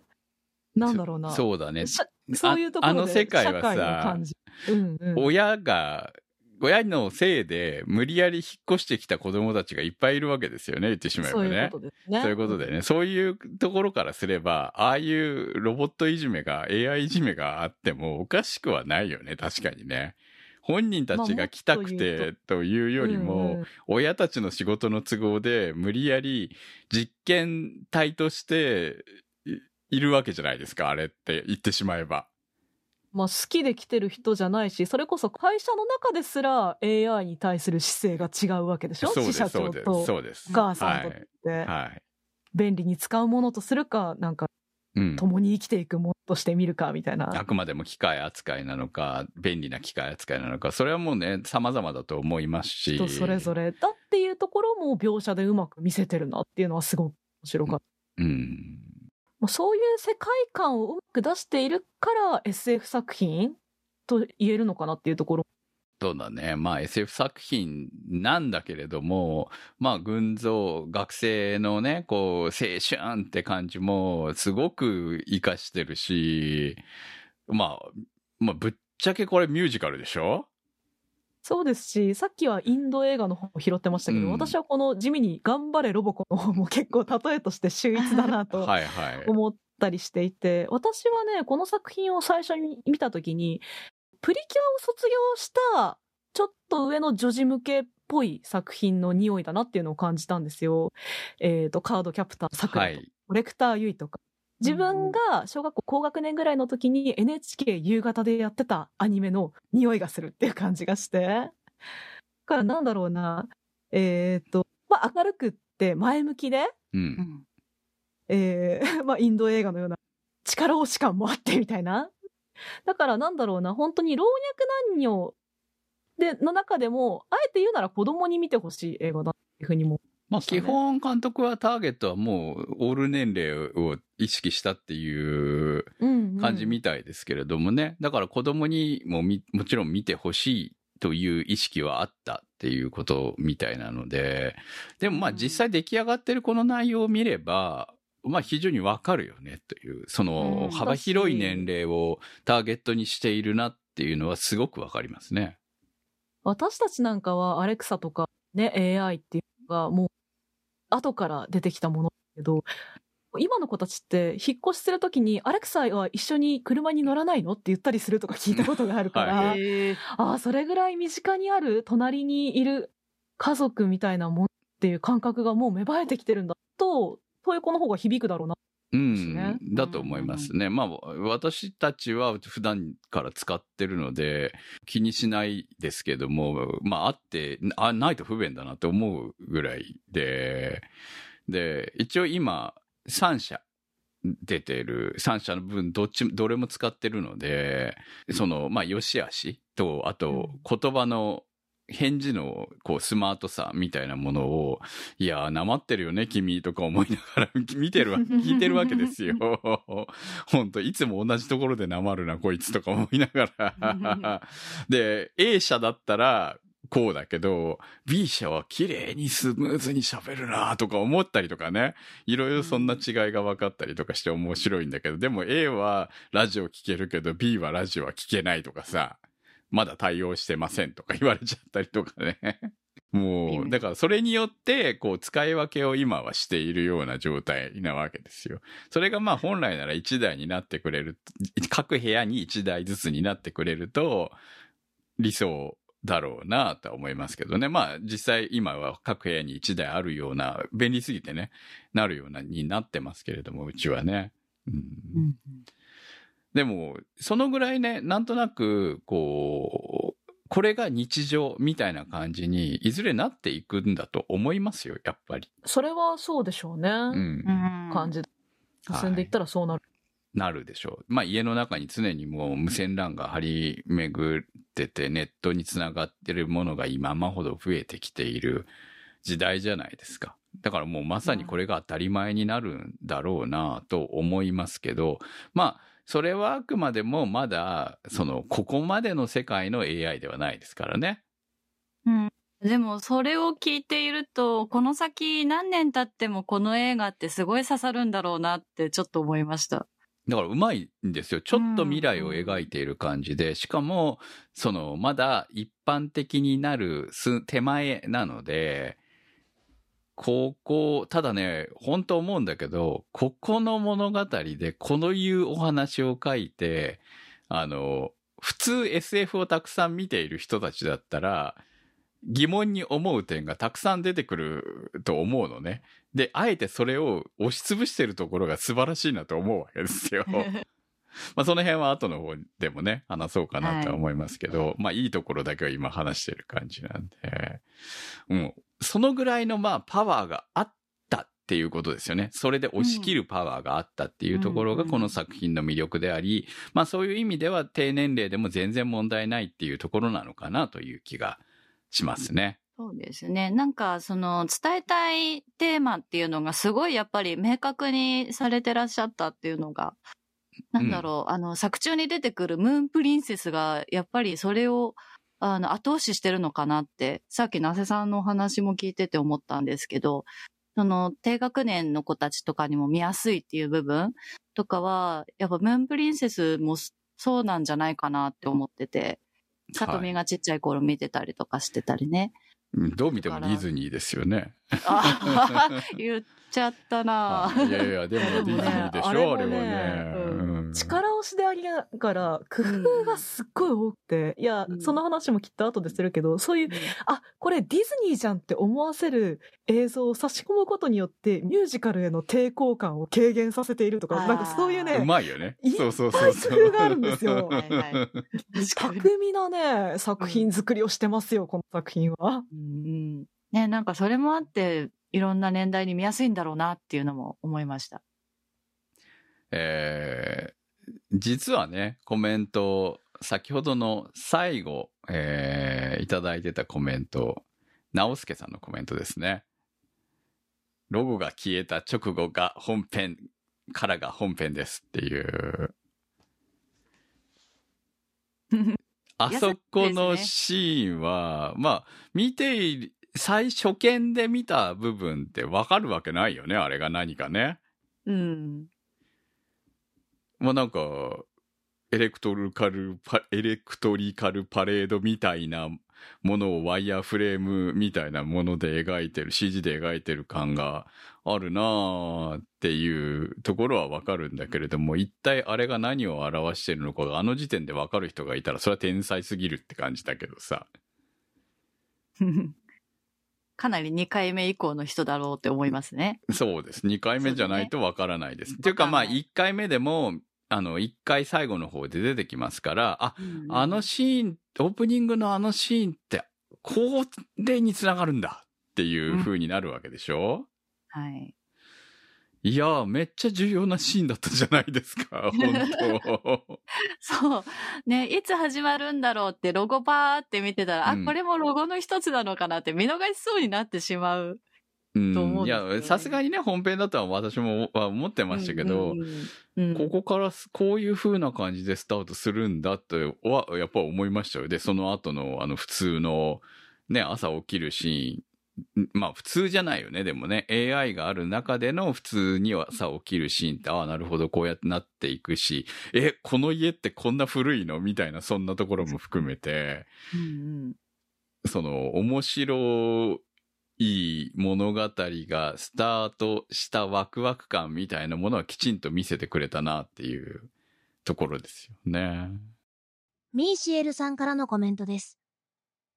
なんだろうな。そそうだね。そういうところでああの世界はさ感じ。うんうん。親が、親のせいで無理やり引っ越してきた子供たちがいっぱいいるわけですよね、言ってしまえばね。そういうことですね。そういうことでね、そういうところからすれば、ああいうロボットいじめが、AI いじめがあってもおかしくはないよね、確かにね。本人たちが来たくてというよりも、親たちの仕事の都合で無理やり実験体としていいるわけじゃないですか、あれって言ってしまえば。まあ、好きで来てる人じゃないし、それこそ会社の中ですら AI に対する姿勢が違うわけでしょ？そう社長とそうです。お母さんとって、はい。便利に使うものとするか、なんかうん。共に生きていくものとして見るかみたいな。あくまでも機械扱いなのか、便利な機械扱いなのか、それはもうね、様々だと思いますし。人それぞれだっていうところも描写でうまく見せてるなっていうのはすごく面白かった。うん。まあそういう世界観をうまく出しているから SF 作品と言えるのかなっていうところ。そうだね。まあ SF 作品なんだけれども、まあ群像、学生のね、こう、青春って感じもすごく活かしてるし、まあ、まあぶっちゃけこれミュージカルでしょ？そうですし、さっきはインド映画の方を拾ってましたけど、うん私はこの地味に頑張れロボコの方も結構例えとして秀逸だなとはいはい。思ったりしていて、私はね、この作品を最初に見たときに、プリキュアを卒業した、ちょっと上の女児向けっぽい作品の匂いだなっていうのを感じたんですよ。えっ、と、カードキャプターさくらとか、はい。コレクターゆいとか。自分が小学校高学年ぐらいの時に NHK 夕方でやってたアニメの匂いがするっていう感じがして。だからなんだろうな。えっ、と、まあ、明るくって前向きで、う。うんんえー まあ、インド映画のような力押し感もあってみたいな。だからなんだろうな、本当に老若男女で、の中でも、あえて言うなら子供に見てほしい映画だっていうふうにも。まあ、基本監督はターゲットはもうオール年齢を意識したっていう感じみたいですけれどもね。だから子供にもみもちろん見てほしいという意識はあったっていうことみたいなので、でもまあ実際出来上がってるこの内容を見れば、まあ非常にわかるよねという、そのうん幅広い年齢をターゲットにしているなっていうのはすごくわかりますね。私たちなんかはアレクサとかね、AI っていうのがもう後から出てきたものだけど、今の子たちって引っ越しするときにアレクサは一緒に車に乗らないの？って言ったりするとか聞いたことがあるから、はへー。ああ、それぐらい身近にある隣にいる家族みたいなもんっていう感覚がもう芽生えてきてるんだと、そういう子の方が響くだろうな。うん、だと思いますね。まあ、私たちは普段から使ってるので、気にしないですけども、まあ、あって、あ、ないと不便だなって思うぐらいで、で、一応今、3社出てる、3社の分、どっちも、どれも使ってるので、その、まあ、良し悪しと、あと、言葉の、返事のこうスマートさみたいなものを、いやー、なまってるよね、君とか思いながら 見てるわ、聞いてるわけですよ。本当いつも同じところでなまるな、こいつとか思いながら。で、A 社だったら、こうだけど、B 社は綺麗にスムーズに喋るなとか思ったりとかね。いろいろそんな違いが分かったりとかして面白いんだけど、でも A はラジオ聞けるけど B はラジオは聞けないとかさ、まだ対応してませんとか言われちゃったりとかね。もう、だからそれによって、こう、使い分けを今はしているような状態なわけですよ。それがまあ本来なら1台になってくれる、各部屋に1台ずつになってくれると、理想だろうなとは思いますけどね。まあ実際今は各部屋に1台あるような、便利すぎてね、なるようなになってますけれども、うちはね。うんうんでも、そのぐらいね、なんとなく、こう、これが日常みたいな感じに、いずれなっていくんだと思いますよ、やっぱり。それはそうでしょうね。うん。うん感じ。進んでいったらそうなる。なるでしょう。まあ家の中に常にもう無線 LAN が張り巡ってて、ネットにつながってるものが今まほど増えてきている時代じゃないですか。だからもうまさにこれが当たり前になるんだろうなと思いますけど、まあ、それはあくまでもまだ、その、ここまでの世界の AI ではないですからね。うんでもそれを聞いていると、この先何年経ってもこの映画ってすごい刺さるんだろうなってちょっと思いました。だからうまいんですよ。ちょっと未来を描いている感じで、しかも、その、まだ一般的になるす手前なので、ここ、ただね、本当思うんだけど、ここの物語でこのいうお話を書いて、あの、普通 SF をたくさん見ている人たちだったら、疑問に思う点がたくさん出てくると思うのね。で、あえてそれを押しつぶしてるところが素晴らしいなと思うわけですよ。まあその辺は後の方でもね、話そうかなとは思いますけど、まあいいところだけは今話してる感じなんで、もうそのぐらいのまあパワーがあったっていうことですよね。それで押し切るパワーがあったっていうところがうんこの作品の魅力であり、まあそういう意味では低年齢でも全然問題ないっていうところなのかなという気がしますね。そうですね。なんか、その、伝えたいテーマっていうのがすごいやっぱり明確にされてらっしゃったっていうのが、なんだろう、あの、作中に出てくるムーンプリンセスが、やっぱりそれを、あの、後押ししてるのかなって、さっき那瀬さんのお話も聞いてて思ったんですけど、その、低学年の子たちとかにも見やすいっていう部分とかは、やっぱムーンプリンセスもそうなんじゃないかなって思ってて、さとみがちっちゃい頃見てたりとかしてたりね。うんどう見てもディズニーですよね。あ言っちゃったな あいやいや、でもディズニーでしょ、あれはね。力押しでありながら、工夫がすっごい多くて、いやう、んその話もきっと後でするけど、そういう、あ、これディズニーじゃんって思わせる映像を差し込むことによって、ミュージカルへの抵抗感を軽減させているとか、なんかそういううね、まいよねいうそう。工夫があるんですよ。巧みなね、作品作りをしてますよ、この作品は。うんうんね、なんかそれもあって、いろんな年代に見やすいんだろうなっていうのも思いました。えー実はね、コメント、先ほどの最後、えーいただいてたコメント、直輔さんのコメントですね。ロゴが消えた直後が本編からが本編ですっていう。あそこのシーンは、まあ、見ている、最初見で見た部分ってわかるわけないよね、あれが何かね。うん。まあなんか、エレクトリカルパ、エレクトリカルパレードみたいなものをワイヤーフレームみたいなもので描いてる、CG で描いてる感があるなあっていうところはわかるんだけれども、一体あれが何を表してるのかがあの時点でわかる人がいたら、それは天才すぎるって感じだけどさ。かなり2回目以降の人だろうって思いますね。そうです。2回目じゃないとわからないです。ねっていうかまあわかんない1回目でも、あの、1回最後の方で出てきますから、あ、あのシーン、オープニングのあのシーンって、これにつながるんだっていう風になるわけでしょ、はい。いやー、めっちゃ重要なシーンだったじゃないですか、本当そう。ね、いつ始まるんだろうってロゴバーって見てたら、うんあ、これもロゴの一つなのかなって見逃しそうになってしまう。うん。いや、さすがにね、本編だとは私もは思ってましたけど、うんうんうんここからすこういう風な感じでスタートするんだとは、やっぱ思いましたよ。で、その後の、あの、普通の、ね、朝起きるシーン。んまあ、普通じゃないよね。でもね、AI がある中での普通に朝起きるシーンって、ああ、なるほど、こうやってなっていくし、え、この家ってこんな古いの？みたいな、そんなところも含めて、うんうん。その、面白いい物語がスタートしたワクワク感みたいなものはきちんと見せてくれたなっていうところですよね。ミーシエルさんからのコメントです。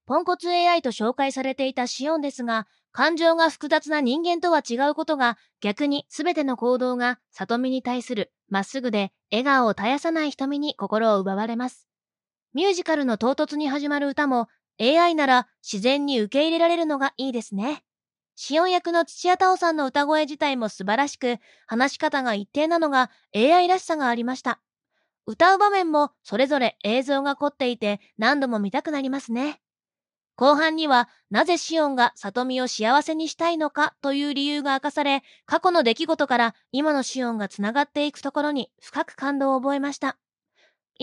ポンコツ AI と紹介されていたシオンですが、感情が複雑な人間とは違うことが、逆に全ての行動が里見に対するまっすぐで笑顔を絶やさない瞳に心を奪われます。ミュージカルの唐突に始まる歌も AI なら自然に受け入れられるのがいいですね。シオン役の土屋太鳳さんの歌声自体も素晴らしく、話し方が一定なのが AI らしさがありました。歌う場面もそれぞれ映像が凝っていて何度も見たくなりますね。後半にはなぜシオンが里見を幸せにしたいのかという理由が明かされ、過去の出来事から今のシオンがつながっていくところに深く感動を覚えました。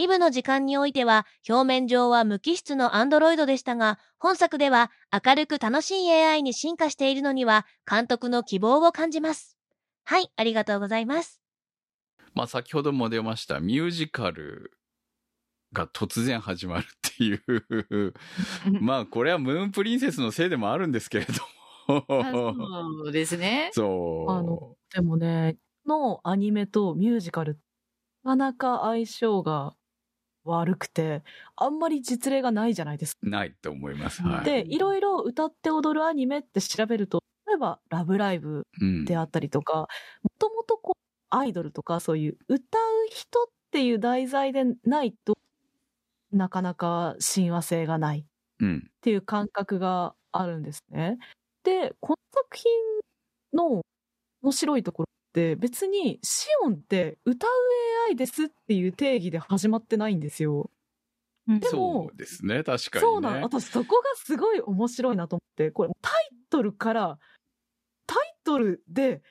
イブの時間においては表面上は無機質のアンドロイドでしたが、本作では明るく楽しい AI に進化しているのには監督の希望を感じます。はい、ありがとうございます。まあ先ほども出ましたミュージカルが突然始まるっていう、まあこれはムーンプリンセスのせいでもあるんですけれどあも。そうですね。そう。あのでもね、のアニメとミュージカル、なかなか相性が悪くて、あんまり実例がないじゃないですか。ないと思います。はい。で、いろいろ歌って踊るアニメって調べると、例えば、ラブライブうんであったりとか、もともとこう、アイドルとかそういう歌う人っていう題材でないと、なかなか親和性がないうん。っていう感覚があるんですね。で、この作品の面白いところって別にシオンって歌う AI ですっていう定義で始まってないんですよ。うんでもそうですね。確かに、ね。そうなの。私そこがすごい面白いなと思って、これタイトルから、タイトルで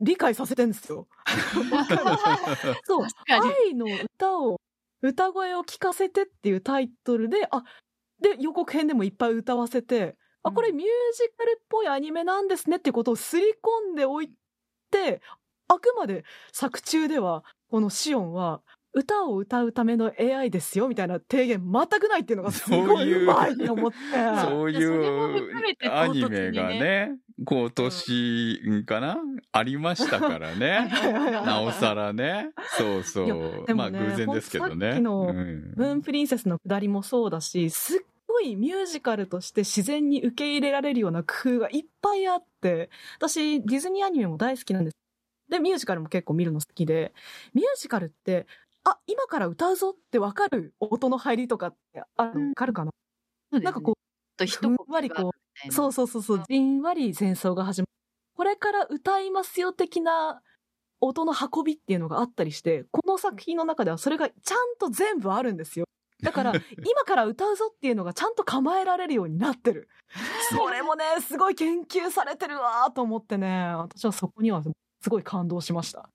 理解させてんですよ。そう。愛の歌を、歌声を聞かせてっていうタイトルで、あ、で、予告編でもいっぱい歌わせて、あ、これミュージカルっぽいアニメなんですねっていうことをすり込んでおいて、あくまで作中では、このシオンは、歌を歌うための AI ですよみたいな提言全くないっていうのがすごいうまいと思って。そういうアニメがね、今年かな、ありましたからね。なおさらね。そうそう。ねまあ偶然ですけどね。さっきのうんムーンプリンセスのくだりもそうだし、すっごいミュージカルとして自然に受け入れられるような工夫がいっぱいあって、私、ディズニーアニメも大好きなんです。で、ミュージカルも結構見るの好きで、ミュージカルって、あ、今から歌うぞってわかる音の入りとかってあるのわかるかな、なんかことう、ふんわりこう、そうそうそうそう、じんわり前奏が始まる。これから歌いますよ的な音の運びっていうのがあったりして、この作品の中ではそれがちゃんと全部あるんですよ。だから、今から歌うぞっていうのがちゃんと構えられるようになってる。それもね、すごい研究されてるわーと思ってね、私はそこにはすごい感動しました。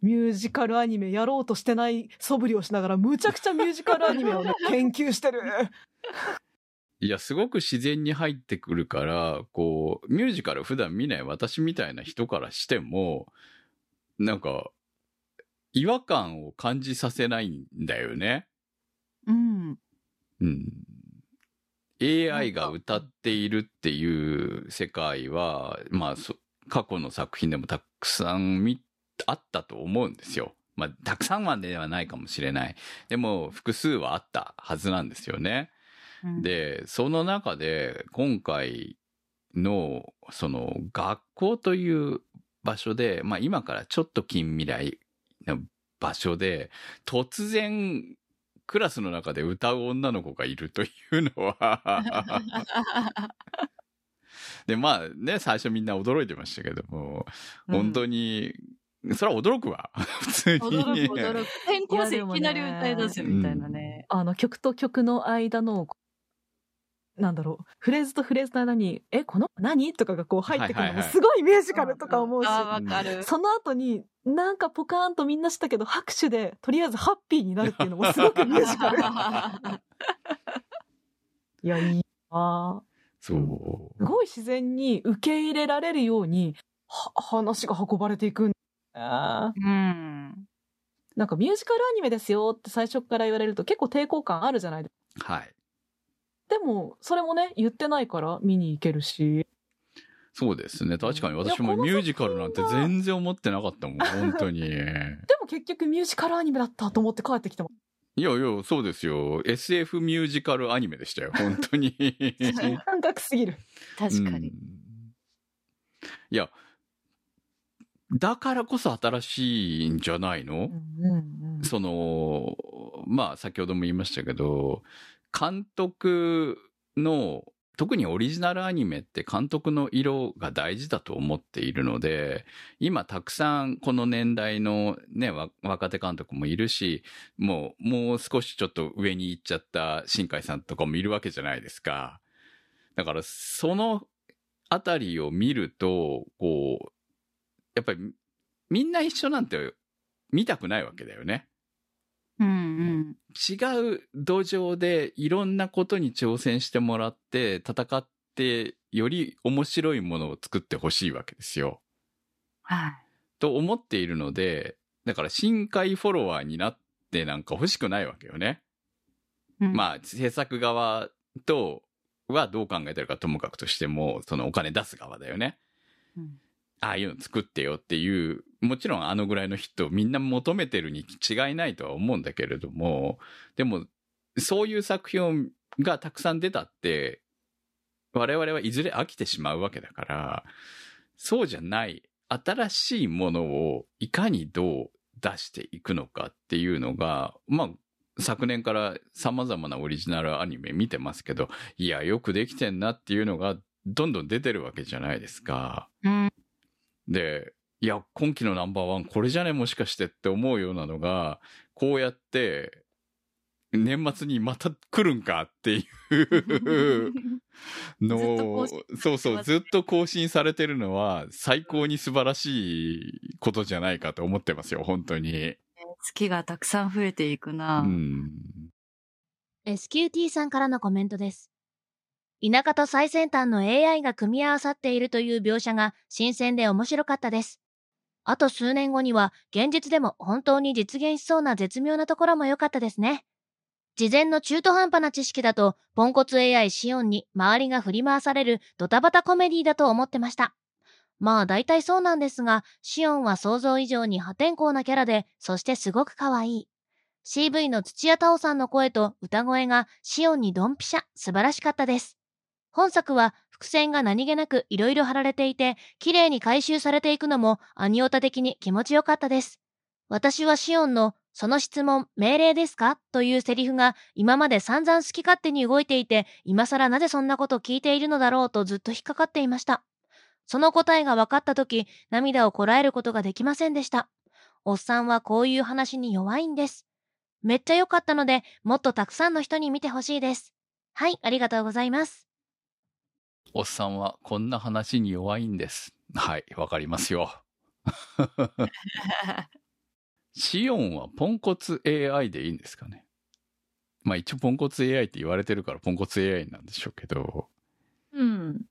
ミュージカルアニメやろうとしてない素振りをしながら、むちゃくちゃミュージカルアニメをね、研究してる。いや、すごく自然に入ってくるから、こう、ミュージカル普段見ない私みたいな人からしても、なんか、違和感を感じさせないんだよね。うん。うん。AI が歌っているっていう世界は、まあ、そ過去の作品でもたくさん見、あったと思うんですよ。まあ、たくさんはではないかもしれない。でも、複数はあったはずなんですよね。うん、で、その中で、今回の、その、学校という場所で、まあ今からちょっと近未来の場所で、突然、クラスの中で歌う女の子がいるというのは、で、まあね、最初みんな驚いてましたけども、本当に、それは驚くわ。普通に。驚く驚く。転校生いきなり歌い出すみたいなね。あの、曲と曲の間の、なんだろう、フレーズとフレーズの間に、え、この子何とかがこう入ってくるのもすごいミュージカルとか思うし、あーわかる。その後に、なんかポカーンとみんなしたけど、拍手で、とりあえずハッピーになるっていうのもすごくミュージカル。いや、いいなそう。すごい自然に受け入れられるように、は、話が運ばれていくんだねうん。なんかミュージカルアニメですよって最初から言われると結構抵抗感あるじゃないですか。はい。でも、それもね、言ってないから見に行けるし。そうですね。確かに私もミュージカルなんて全然思ってなかったもん、本当に。でも結局ミュージカルアニメだったと思って帰ってきても。いやいや、そうですよ。SF ミュージカルアニメでしたよ、本当に。感覚すぎる。確かに。うんいや、だからこそ新しいんじゃないの、うんうんうんその、まあ先ほども言いましたけど、監督の、特にオリジナルアニメって監督の色が大事だと思っているので、今たくさんこの年代のね、若手監督もいるし、もう、もう少しちょっと上に行っちゃった新海さんとかもいるわけじゃないですか。だから、そのあたりを見ると、こう、やっぱりみんな一緒なんて見たくないわけだよね。うんうん。違う土壌でいろんなことに挑戦してもらって戦ってより面白いものを作ってほしいわけですよ。はい。と思っているので、だから深海フォロワーになってなんか欲しくないわけよね。うんまあ制作側とはどう考えてるかともかくとしても、そのお金出す側だよね。うんああいうの作ってよっていう、もちろんあのぐらいのヒットをみんな求めてるに違いないとは思うんだけれども、でも、そういう作品がたくさん出たって、我々はいずれ飽きてしまうわけだから、そうじゃない、新しいものをいかにどう出していくのかっていうのが、まあ、昨年から様々なオリジナルアニメ見てますけど、いや、よくできてんなっていうのがどんどん出てるわけじゃないですか。うん。で、いや、今期のナンバーワンこれじゃね？もしかしてって思うようなのが、こうやって、年末にまた来るんかっていうのをそうそう、ずっと更新されてるのは最高に素晴らしいことじゃないかと思ってますよ、本当に。月がたくさん増えていくな。うん。SQT さんからのコメントです。田舎と最先端の AI が組み合わさっているという描写が新鮮で面白かったです。あと数年後には現実でも本当に実現しそうな絶妙なところも良かったですね。事前の中途半端な知識だと、ポンコツ AI シオンに周りが振り回されるドタバタコメディだと思ってました。まあ大体そうなんですが、シオンは想像以上に破天荒なキャラで、そしてすごく可愛い。CV の土屋太鳳さんの声と歌声がシオンにドンピシャ、素晴らしかったです。本作は伏線が何気なく色々貼られていて、綺麗に回収されていくのもアニオタ的に気持ちよかったです。私はシオンのその質問、命令ですか？というセリフが今まで散々好き勝手に動いていて、今更なぜそんなこと聞いているのだろうとずっと引っかかっていました。その答えが分かったとき、涙をこらえることができませんでした。おっさんはこういう話に弱いんです。めっちゃ良かったので、もっとたくさんの人に見てほしいです。はい、ありがとうございます。おっさんはこんな話に弱いんです。はい、わかりますよ。シオンはポンコツ AI でいいんですかね。まあ一応ポンコツ AI って言われてるからポンコツ AI なんでしょうけど、うん。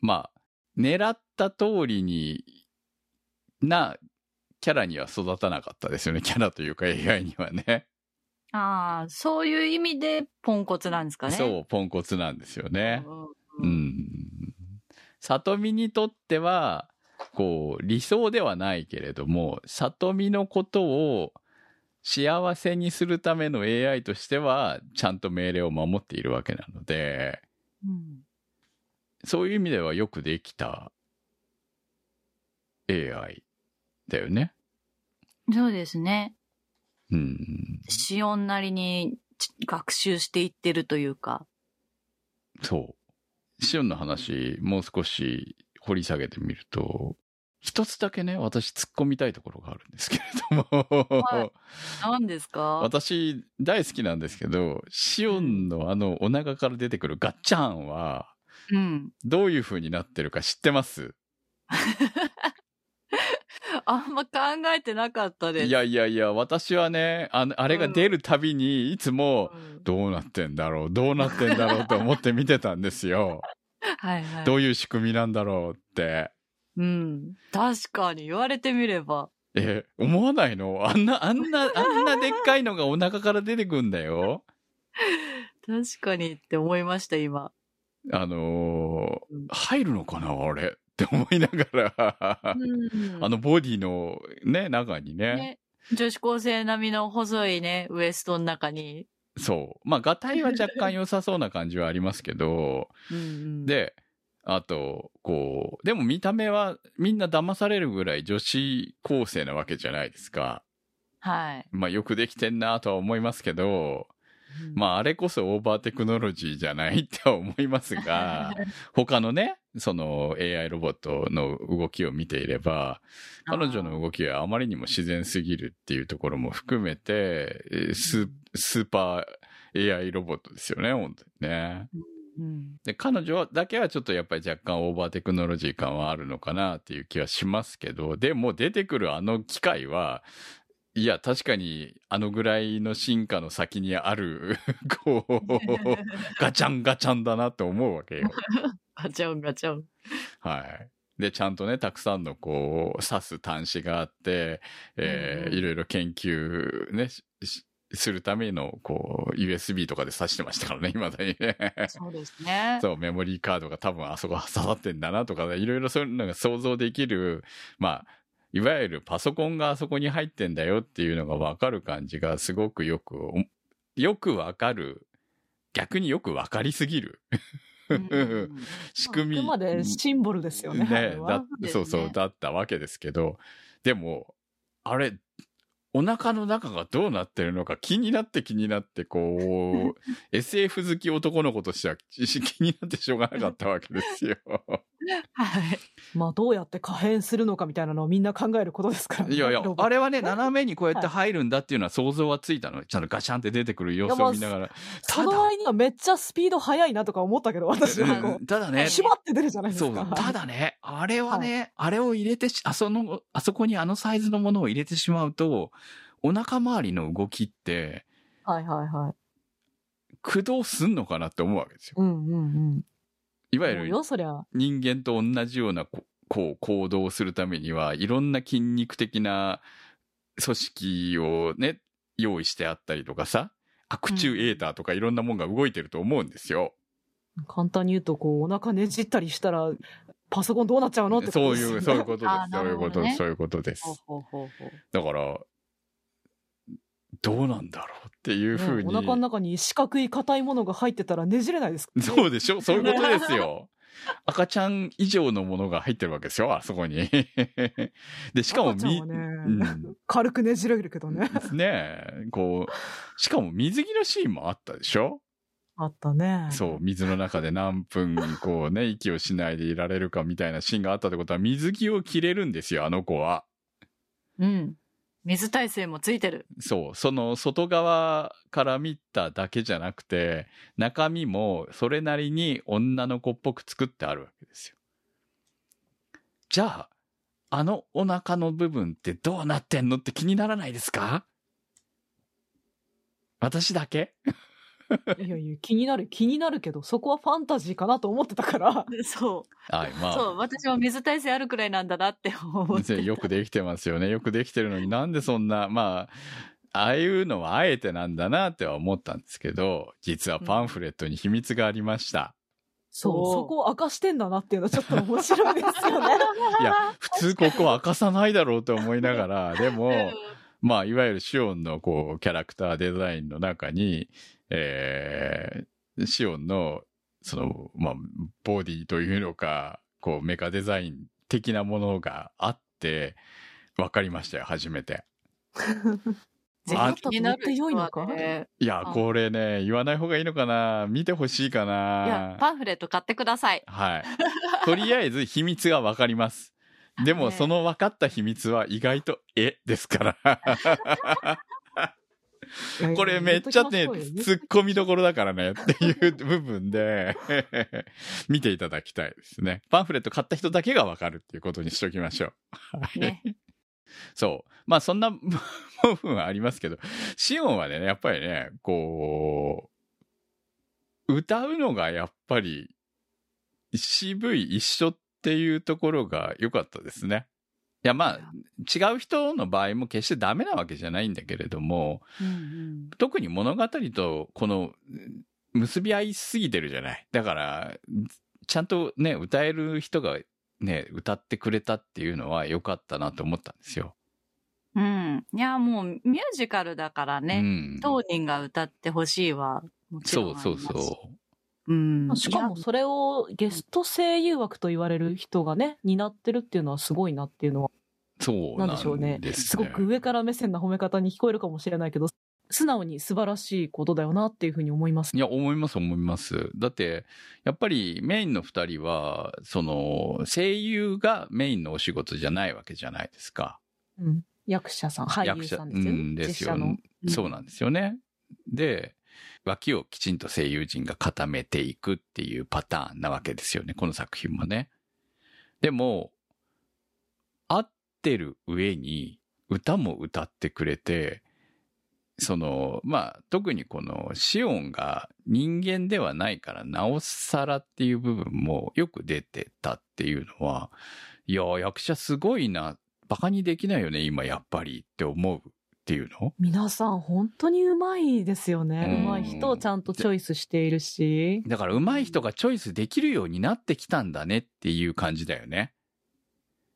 まあ、狙った通りになキャラには育たなかったですよね。キャラというか AI にはね。ああ、そういう意味でポンコツなんですかね。そう、ポンコツなんですよね。うん。里見にとっては、こう、理想ではないけれども、里見のことを幸せにするための AI としては、ちゃんと命令を守っているわけなので、うんそういう意味ではよくできた AI だよね。そうですね。うん。シオンなりにち学習していってるというか。そう。シオンの話、もう少し掘り下げてみると、一つだけね、私突っ込みたいところがあるんですけれども、はい。何ですか？私大好きなんですけど、シオンのあのお腹から出てくるガッチャンは、うん。どういう風になってるか知ってます？あんま考えてなかったです。いやいやいや、私はね、あのあれが出るたびに、いつも、うんどうなってんだろう、どうなってんだろうと思って見てたんですよ。はいはい。どういう仕組みなんだろうって。うん。確かに言われてみれば。え、思わないの？あんな、あんな、あんなでっかいのがお腹から出てくんだよ。確かにって思いました、今。あのーうん入るのかなあれって思いながら、うんあのボディのね、中にね。ね、女子高生並みの細いね、ウエストの中に。そう。まあ、ガタイは若干良さそうな感じはありますけど、うんうん、で、あと、こう、でも見た目はみんな騙されるぐらい女子高生なわけじゃないですか。はい。まあ、よくできてんなとは思いますけど、まあ、あれこそオーバーテクノロジーじゃないっては思いますが、他のね、その AI ロボットの動きを見ていれば、彼女の動きはあまりにも自然すぎるっていうところも含めて、えーススーパー AI ロボットですよね、本当にね。うん、で、彼女はだけはちょっとやっぱり若干オーバーテクノロジー感はあるのかなっていう気はしますけど、でも出てくるあの機械は、いや、確かにあのぐらいの進化の先にある、こう、ガチャンガチャンだなって思うわけよ。ガチャンガチャン。はい。で、ちゃんとね、たくさんのこう、刺す端子があって、えーいろいろ研究ね、するための、こう、USB とかで刺してましたからね、今だにね。そうですね。そう、メモリーカードが多分あそこ刺さってんだなとか、いろいろそういうのが想像できる、まあ、いわゆるパソコンがあそこに入ってんだよっていうのがわかる感じがすごくよく、およくわかる。逆によくわかりすぎる。仕組み。あくまでシンボルですよね。ねそうそうそう、だったわけですけど、でも、あれ、お腹の中がどうなってるのか気になって気になって、こう、SF 好き男の子としては気気になってしょうがなかったわけですよ。はい。まあどうやって可変するのかみたいなのをみんな考えることですからね。いやいやあれはね、斜めにこうやって入るんだっていうのは想像はついたの。ちゃんとガシャンって出てくる様子を見ながら。その割にはめっちゃスピード速いなとか思ったけど、私はこうんただねう、、シュバって出るじゃないですそう、か。ただね、あれはね、あれを入れてし、あその、あそこにあのサイズのものを入れてしまうと、お腹周りの動きって、はいはいはい。駆動すんのかなって思うわけですよ。うんうんうん。いわゆる。人間と同じようなここう行動するためにはいろんな筋肉的な組織をね、用意してあったりとかさ、アクチュエーターとかいろんなもんが動いてると思うんですよ。簡単に言うと、こう、お腹ねじったりしたら、パソコンどうなっちゃうのってことそういう、ですよねそういうことですあ。ーそういうことです。そういうことです。だから、どうなんだろうっていうふうに。ねお腹の中に四角い硬いものが入ってたらねじれないですか、ね、そうでしょ？そういうことですよ。赤ちゃん以上のものが入ってるわけですよ、あそこに。で、しかもねうん軽くねじれるけどね。ねえ、こう、しかも水着のシーンもあったでしょ？あったね。そう、水の中で何分、こうね、息をしないでいられるかみたいなシーンがあったってことは、水着を着れるんですよ、あの子は。うん。水耐性もついてる。そう、その外側から見ただけじゃなくて、中身もそれなりに女の子っぽく作ってあるわけですよ。じゃあ、あのお腹の部分ってどうなってんのって気にならないですか？私だけ？いやいや、気になる、気になるけど、そこはファンタジーかなと思ってたから。そう。はい、まあ。そう。私は水耐性あるくらいなんだなって思って。よくできてますよね。よくできてるのになんでそんな、まあ、ああいうのはあえてなんだなっては思ったんですけど、実はパンフレットに秘密がありました。そう、そうそこを明かしてんだなっていうのはちょっと面白いですよね。いや、普通ここ明かさないだろうと思いながら、でも、まあ、いわゆるシオンのこう、キャラクターデザインの中に、えー、シオンの、その、まあ、ボディというのか、こう、メカデザイン的なものがあって、わかりましたよ、初めて。ぜあひ気になるって良いのか？いや、あこれね、言わない方がいいのかな？見てほしいかいやな、パンフレット買ってください。はい。とりあえず秘密がわかります。でも、ねその分かった秘密は意外と、え？ですから。これめっちゃね、突っ込みどころだからねっていう部分で、見ていただきたいですね。パンフレット買った人だけがわかるっていうことにしときましょう。はいね。そう。まあそんな部分はありますけど、シオンはね、やっぱりね、こう、歌うのがやっぱり渋い一緒っていうところが良かったですね。いやまあ違う人の場合も決してダメなわけじゃないんだけれども、うん特に物語とこの結び合いすぎてるじゃない。だから、ちゃんとね、歌える人がね、歌ってくれたっていうのは良かったなと思ったんですよ。うん。うん。いや、もうミュージカルだからうね、ん。当人が歌ってほしいは、もちろんそうあります。そうそう。うん。しかもそれをゲスト声優枠と言われる人がね、担ってるっていうのはすごいなっていうのは、そうなんでしょうね。ですすごく上から目線な褒め方に聞こえるかもしれないけど、素直に素晴らしいことだよなっていうふうに思いますい。や、思います、思います。だって、やっぱりメインの二人は、その、声優がメインのお仕事じゃないわけじゃないですか。うん、役者さん、俳優さんですよね。うんですよ実写の。そうなんですよね。で、脇をきちんと声優陣が固めていくっていうパターンなわけですよね、この作品もね。でも、合ってる上に歌も歌ってくれて、その、まあ、特にこのシオンが人間ではないからなおさらっていう部分もよく出てたっていうのは、いや、役者すごいな、バカにできないよね、今やっぱりって思うっていうの？皆さん本当にうまいですよね。うまい人をちゃんとチョイスしているし。だから上手い人がチョイスできるようになってきたんだねっていう感じだよね。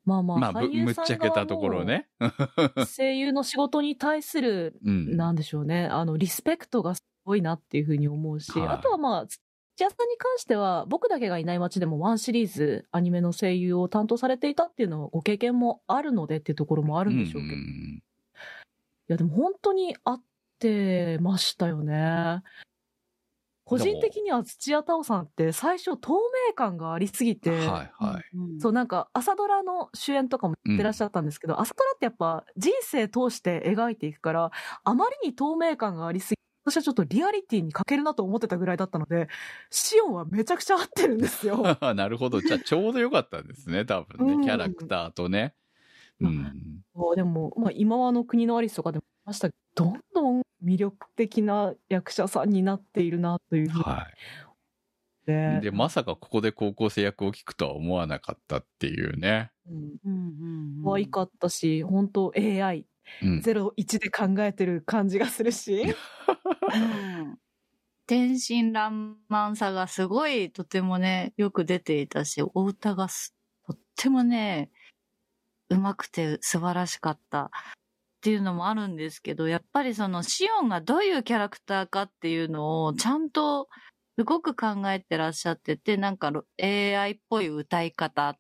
まあまあ、まあ、ぶ俳優むっさん側ちゃけたところね。も 声優の仕事に対する、うん。なんでしょうね、あの、リスペクトがすごいなっていうふうに思うし、はいあとはまあ、土屋さんに関しては、僕だけがいない街でもワンシリーズ、アニメの声優を担当されていたっていうのはご経験もあるのでっていうところもあるんでしょうけど。いんや、でも本当に合ってましたよね。個人的には土屋太鳳さんって最初透明感がありすぎて、はいはい。うんそうなんか朝ドラの主演とかもやってらっしゃったんですけど、朝ドラってやっぱ人生通して描いていくから、あまりに透明感がありすぎ私はちょっとリアリティに欠けるなと思ってたぐらいだったので、シオンはめちゃくちゃ合ってるんですよ。なるほど。じゃあちょうどよかったんですね、多分ね。うんキャラクターとね。うん。そうでも、まあ、今はの国のアリスとかでもありましたけど、どん魅力的な役者さんになっているなというふうにはね。で、まさかここで高校生役を聞くとは思わなかったっていうね。うんうんうんうん可愛かったし、本当 AI、うん。01で考えてる感じがするし。うん天真爛漫さがすごいとてもね、よく出ていたし、お歌がすとってもね、上手くて素晴らしかったっていうのもあるんですけど、やっぱりそのシオンがどういうキャラクターかっていうのをちゃんとすごく考えてらっしゃってて、なんか AI っぽい歌い方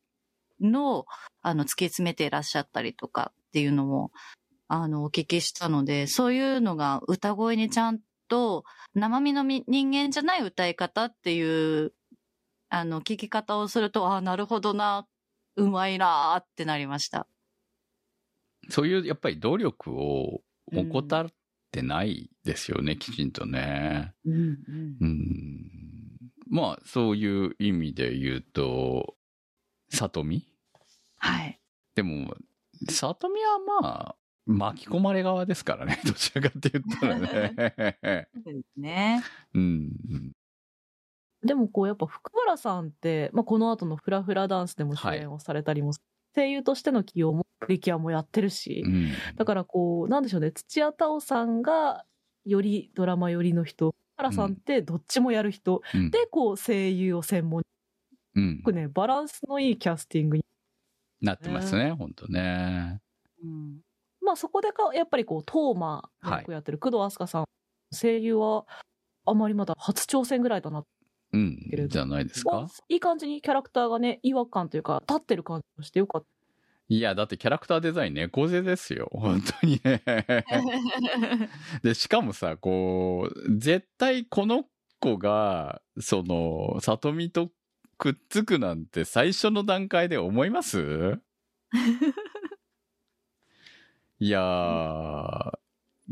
の、あの、突き詰めていらっしゃったりとかっていうのも、あの、お聞きしたので、そういうのが歌声にちゃんと生身のみ人間じゃない歌い方っていう、あの、聞き方をすると、ああ、なるほどな、うまいなーってなりました。そういう、やっぱり努力を怠ってないですよね、きちんとね。うんうん。まあ、そういう意味で言うと、里見？はい。でも、里見はまあ、巻き込まれ側ですからね、どちらかって言ったらね。そうですね。うん。でもこうやっぱ福原さんって、まあ、この後のフラフラダンスでも主演をされたりも、声優としての起用も、力也もやってるし、うん。だからこう、なんでしょうね、土屋太鳳さんがよりドラマ寄りの人、福原さんってどっちもやる人、うんで、こう声優を専門に、うんすごくね、バランスのいいキャスティングに。なってますね、ほんとね。うん。まあそこでか、やっぱりこう、トーマをやってる工藤飛鳥さん、声優は、あまりまだ初挑戦ぐらいだな。うんじゃないですか？いい感じにキャラクターがね、違和感というか、立ってる感じがしてよかった。いや、だってキャラクターデザイン猫背ですよ。本当にね。で、しかもさ、こう、絶対この子が、その、里見とくっつくなんて最初の段階で思います？いやー、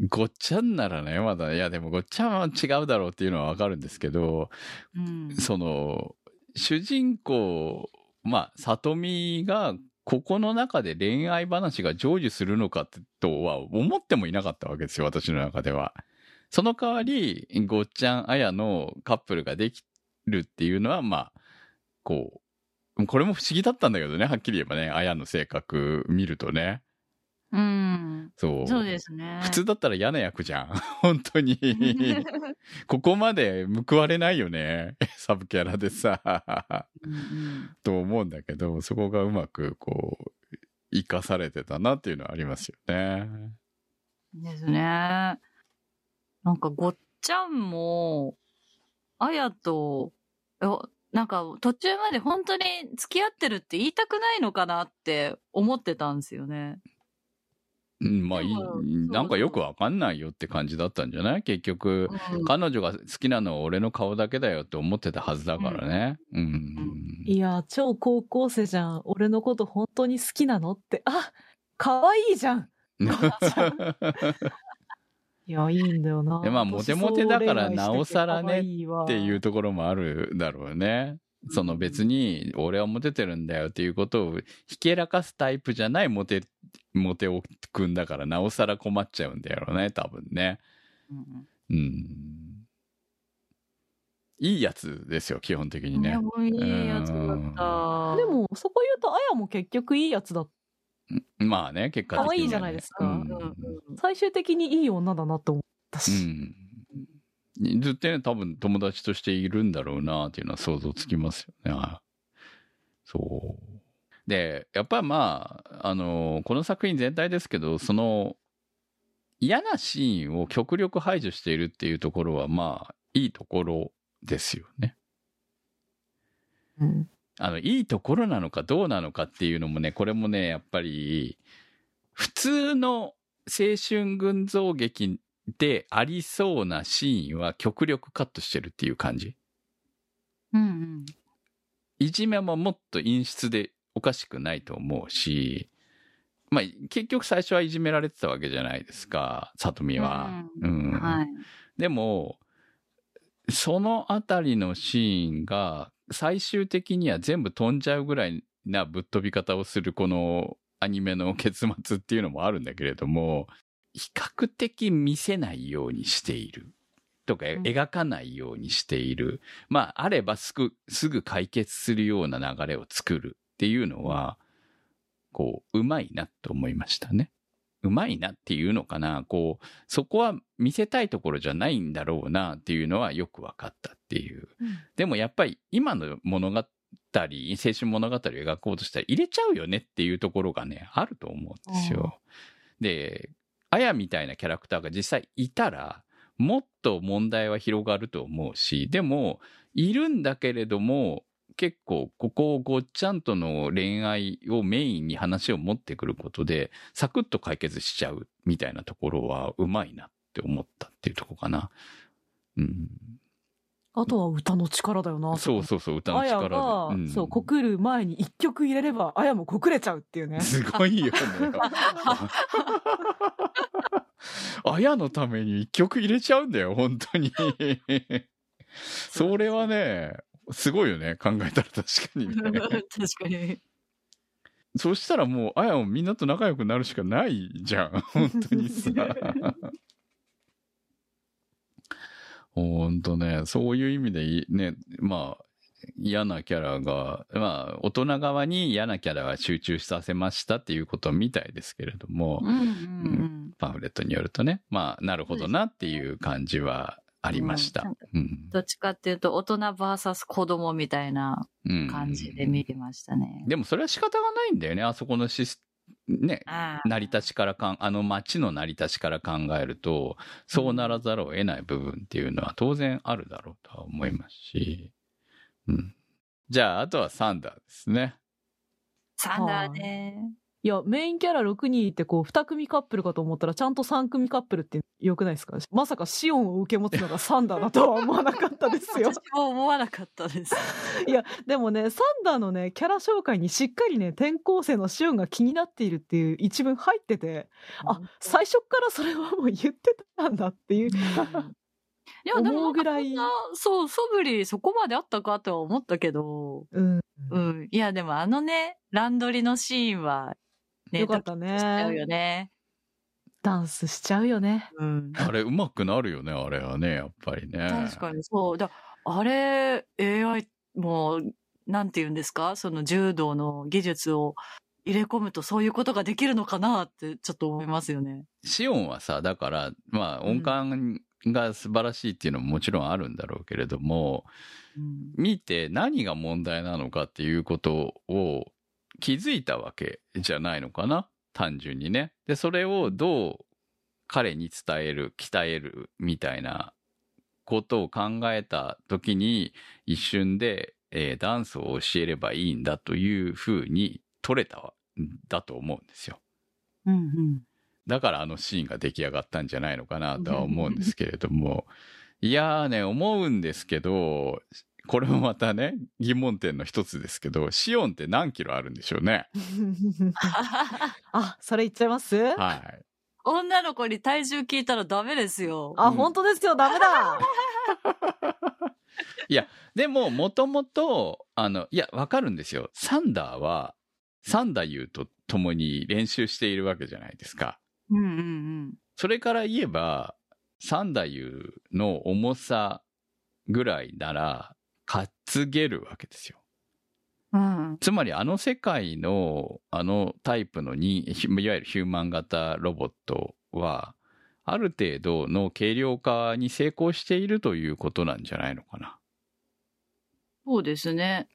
ごっちゃんならね、まだ、いやでもごっちゃんは違うだろうっていうのはわかるんですけど、うん。その、主人公、まあ、里見が、ここの中で恋愛話が成就するのかとは思ってもいなかったわけですよ、私の中では。その代わり、ごっちゃん、あやのカップルができるっていうのは、まあ、こう、これも不思議だったんだけどね、はっきり言えばね、あやの性格見るとね。うん。そう。そうですね。普通だったら嫌な役じゃん。本当に。ここまで報われないよね。サブキャラでさ。と思うんだけど、そこがうまくこう、生かされてたなっていうのはありますよね。ですね。なんか、ごっちゃんも、あやと、よなんか途中まで本当に付き合ってるって言いたくないのかなって思ってたんですよね。うん、まあいいなんかよくわかんないよって感じだったんじゃない？結局、うん彼女が好きなのは俺の顔だけだよって思ってたはずだからね。うん。いや、超高校生じゃん。俺のこと本当に好きなのって。あ、可愛いじゃん。いや、いいんだよな。でまあモテモテだから私なおさらねっていうところもあるだろうね。その別に俺はモテてるんだよっていうことをひけらかすタイプじゃないモテ、モテをくんだからなおさら困っちゃうんだよね、多分ね。うんうん。いいやつですよ、基本的にねいいいやつだった。で、も、そこ言うと、あやも結局いいやつだ。まあね、結果的には、ね。可愛いじゃないですかうん。うん最終的にいい女だなと思ったうし。ん。ずっとね、多分友達としているんだろうなっていうのは想像つきますよね。そう。で、やっぱまあ、あの、この作品全体ですけど、その、嫌なシーンを極力排除しているっていうところは、まあ、いいところですよね。うんあの、いいところなのかどうなのかっていうのもね、これもね、やっぱり、普通の青春群像劇でありそうなシーンは極力カットしてるっていう感じ。うんうん。いじめももっと陰湿でおかしくないと思うし、まあ、結局最初はいじめられてたわけじゃないですか、里見は。うん。はい。でも、そのあたりのシーンが最終的には全部飛んじゃうぐらいなぶっ飛び方をするこのアニメの結末っていうのもあるんだけれども、比較的見せないようにしているとかうん描かないようにしている。まあ、あればすぐ、すぐ解決するような流れを作るっていうのは、こう、うまいなと思いましたね。うまいなっていうのかな。こう、そこは見せたいところじゃないんだろうなっていうのはよく分かったっていう。でもやっぱり今の物語、青春物語を描こうとしたら入れちゃうよねっていうところがね、あると思うんですよ。で、あやみたいなキャラクターが実際いたら、もっと問題は広がると思うし、でも、いるんだけれども、結構ここをごっちゃんとの恋愛をメインに話を持ってくることで、サクッと解決しちゃうみたいなところはうまいなって思ったっていうとこかな。うん。あとは歌の力だよな。そうそうそう、歌の力が、で。んそう、告る前に一曲入れれば、あやも告れちゃうっていうね。すごいよね。あやのために一曲入れちゃうんだよ、本当に。それはね、すごいよね、考えたら確かにね。確かに。そしたらもう、あやもみんなと仲良くなるしかないじゃん、本当にさ。ほんとね、そういう意味でね、まあ、嫌なキャラが、まあ、大人側に嫌なキャラが集中させましたっていうことみたいですけれども、うんうんうん。パンフレットによるとね、まあ、なるほどなっていう感じはありました。うん。どっちかっていうと、大人 VS 子供みたいなうん感じで見てましたね。でもそれは仕方がないんだよね、あそこのシス、ね、成り立ちからかん、あの街の成り立ちから考えると、そうならざるを得ない部分っていうのは当然あるだろうとは思いますし。うん。じゃあ、あとはサンダーですね。サンダーね。いや、メインキャラ6人いて、こう、2組カップルかと思ったら、ちゃんと3組カップルって良くないですか？まさかシオンを受け持つのがサンダーだとは思わなかったですよ。私も思わなかったです。いや、でもね、サンダーのね、キャラ紹介にしっかりね、転校生のシオンが気になっているっていう一文入ってて、あ、最初っからそれはもう言ってたんだっていう。いや、でもぐらそう、素振りそこまであったかとは思ったけど、うん。うん。いや、でもあのね、ランドリのシーンは、ね、よかったドキドキしちゃうね。よね。ダンスしちゃうよね。うん。あれ、うまくなるよね、あれはね、やっぱりね。確かにそう。だあれ、AI も、なんて言うんですか？その柔道の技術を入れ込むとそういうことができるのかなってちょっと思いますよね。シオンはさ、だから、まあ、音感が素晴らしいっていうのももちろんあるんだろうけれども、うん。見て何が問題なのかっていうことを気づいたわけじゃないのかな？単純にね。で、それをどう彼に伝える、鍛えるみたいなことを考えた時に一瞬で、えーダンスを教えればいいんだというふうに取れたわだと思うんですよ。うんうん。だからあのシーンが出来上がったんじゃないのかなとは思うんですけれども。いやーね、思うんですけど、これもまたね、疑問点の一つですけど、シオンって何キロあるんでしょうね？あ、それ言っちゃいます？はい。女の子に体重聞いたらダメですよ。あ、うん本当ですよ、ダメだ でも、もともと、あの、いや、わかるんですよ。サンダーは、サンダーユーと共に練習しているわけじゃないですか。うんうんそれから言えば、サンダーの重さぐらいなら、担げるわけですよ。うん。うん。つまりあの世界のあのタイプのに、ひ いわゆるヒューマン型ロボットは、ある程度の軽量化に成功しているということなんじゃないのかな。そうですね。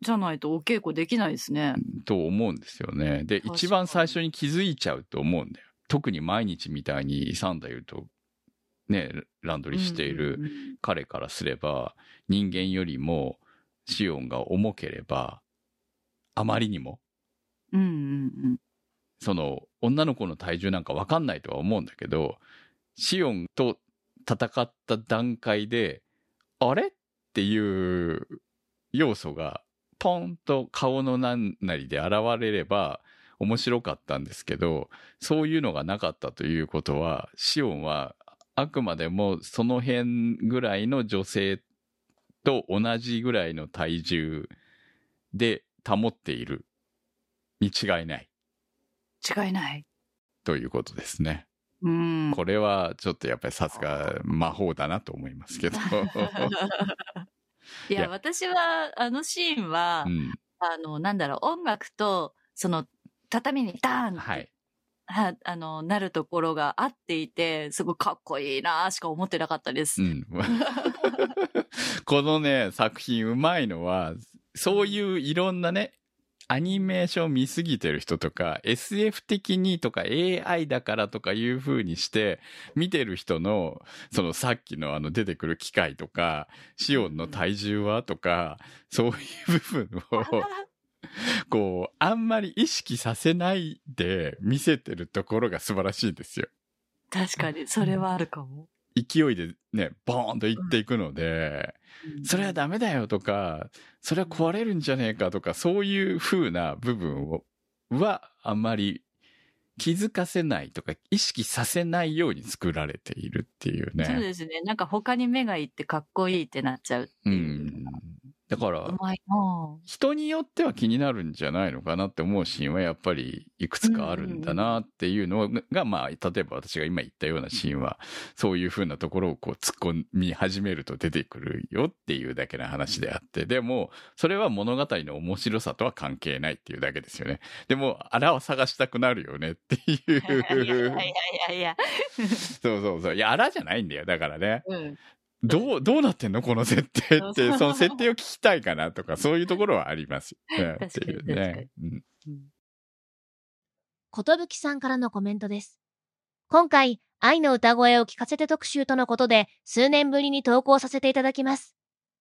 じゃないとお稽古できないですね。と思うんですよね。で、一番最初に気づいちゃうと思うんだよ。特に毎日みたいにサンダー言うと、ね、ランドリーしている彼からすれば、人間よりもシオンが重ければ、あまりにも、うん。うんうんうん。その、女の子の体重なんかわかんないとは思うんだけど、シオンと戦った段階で、あれっていう要素が、ポンと顔の何なりで現れれば面白かったんですけど、そういうのがなかったということは、シオンはあくまでもその辺ぐらいの女性と同じぐらいの体重で保っているに違いない。違いない。ということですね。うん。これはちょっとやっぱりさすが魔法だなと思いますけど。いや、私は、あのシーンは、うん。あの、なんだろう、音楽と、その、畳にダーンって、はあの、なるところが合っていて、すごいかっこいいなしか思ってなかったです。うん。このね、作品うまいのは、そういういろんなね、アニメーション見すぎてる人とか、SF 的にとか AI だからとかいう風にして、見てる人の、そのさっきのあの出てくる機械とか、シオンの体重はとか、そういう部分を、こう、あんまり意識させないで見せてるところが素晴らしいですよ。確かに、それはあるかも。勢いでね、ボーンといっていくので、それはダメだよとか、それは壊れるんじゃねえかとか、そういう風な部分を、は、あんまり気づかせないとか、意識させないように作られているっていうね。そうですね。なんか他に目がいってかっこいいってなっちゃうってういう。ん。だから人によっては気になるんじゃないのかなって思うシーンはやっぱりいくつかあるんだなっていうのが、まあ、例えば私が今言ったようなシーンは、そういう風なところをこう突っ込み始めると出てくるよっていうだけの話であって、でも、それは物語の面白さとは関係ないっていうだけですよね。でも、あらを探したくなるよねっていいやいやう。いやいやいや。そうそうそう。いや、あらじゃないんだよ。だからね。うん。どう、どうなってんの？この設定って、その設定を聞きたいかなとか、そういうところはあります っていうね。うん。うん。ことぶきさんからのコメントです。今回、愛の歌声を聞かせて特集とのことで、数年ぶりに投稿させていただきます。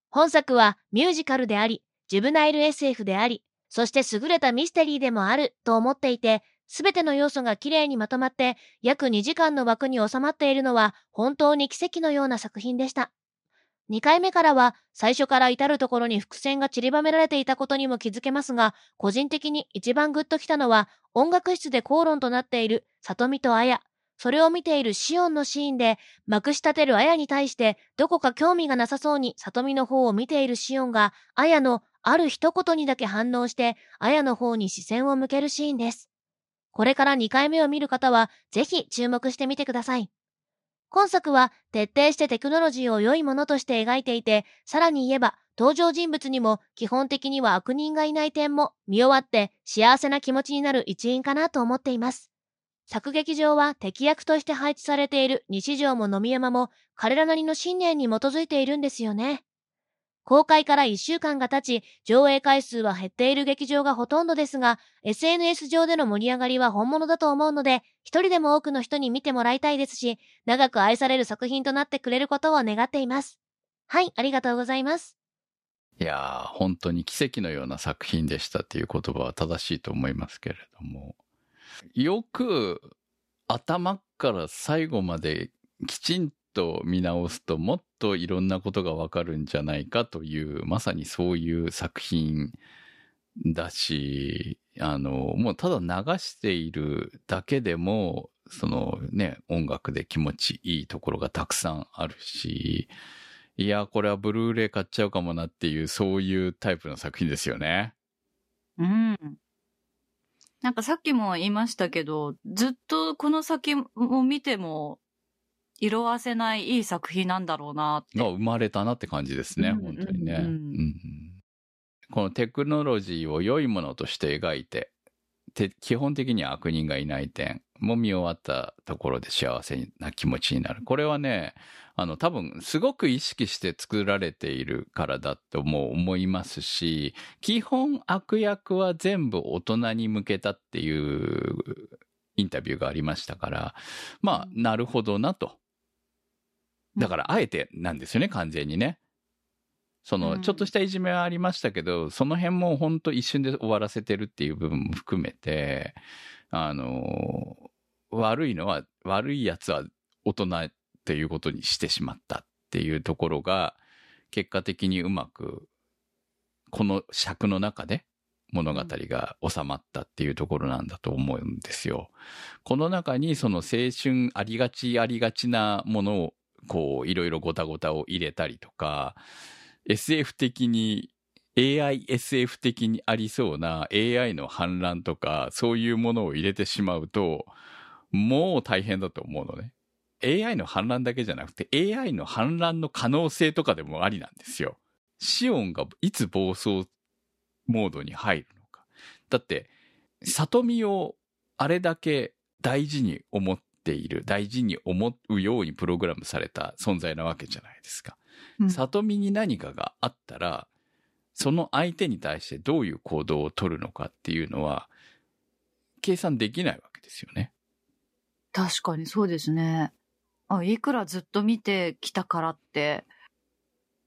本作はミュージカルであり、ジュブナイル SF であり、そして優れたミステリーでもあると思っていて、すべての要素がきれいにまとまって、約2時間の枠に収まっているのは、本当に奇跡のような作品でした。2回目からは、最初から至るところに伏線が散りばめられていたことにも気づけますが、個人的に一番グッときたのは、音楽室で口論となっている里見と綾。それを見ているシオンのシーンで、まくし立てる綾に対して、どこか興味がなさそうに里見の方を見ているシオンが、綾のある一言にだけ反応して、綾の方に視線を向けるシーンです。これから2回目を見る方は、ぜひ注目してみてください。今作は徹底してテクノロジーを良いものとして描いていて、さらに言えば登場人物にも基本的には悪人がいない点も見終わって幸せな気持ちになる一因かなと思っています。作劇上は敵役として配置されている西条も野見山も彼らなりの信念に基づいているんですよね。公開から1週間が経ち、上映回数は減っている劇場がほとんどですが、SNS 上での盛り上がりは本物だと思うので、一人でも多くの人に見てもらいたいですし、長く愛される作品となってくれることを願っています。はい、ありがとうございます。いやー、本当に奇跡のような作品でしたっていう言葉は正しいと思いますけれども、よく頭から最後まできちんと見直すともっといろんなことがわかるんじゃないかという、まさにそういう作品だし、あの、もうただ流しているだけでも、そのね、音楽で気持ちいいところがたくさんあるし、いや、これはブルーレイ買っちゃうかもなっていう、そういうタイプの作品ですよね。うん。なんかさっきも言いましたけど、ずっとこの先も見ても、色あせないいい作品なんだろうなって。が生まれたなって感じですね、うん本当にね、うんうんうんこのテクノロジーを良いものとして描いて、て基本的には悪人がいない点も見終わったところで幸せな気持ちになる。これはね、あの多分すごく意識して作られているからだとも思いますし、基本悪役は全部大人に向けたっていうインタビューがありましたから、まあ、なるほどなと。だから、あえてなんですよね、完全にね。その、うんちょっとしたいじめはありましたけど、その辺も本当一瞬で終わらせてるっていう部分も含めて、あの、悪いのは、悪いやつは大人っていうことにしてしまったっていうところが、結果的にうまく、この尺の中で物語が収まったっていうところなんだと思うんですよ。この中にその青春ありがちありがちなものをこういろいろごたごたを入れたりとか SF 的に AISF 的にありそうな AI の反乱とかそういうものを入れてしまうともう大変だと思うのね。AI の反乱だけじゃなくて AI の反乱の可能性とかでもありなんですよ。シオンがいつ暴走モードに入るのか。だって、里見をあれだけ大事に思っている、大事に思うようにプログラムされた存在なわけじゃないですか。うん里見に何かがあったら、その相手に対してどういう行動を取るのかっていうのは、計算できないわけですよね。確かにそうですね。あ、いくらずっと見てきたからって、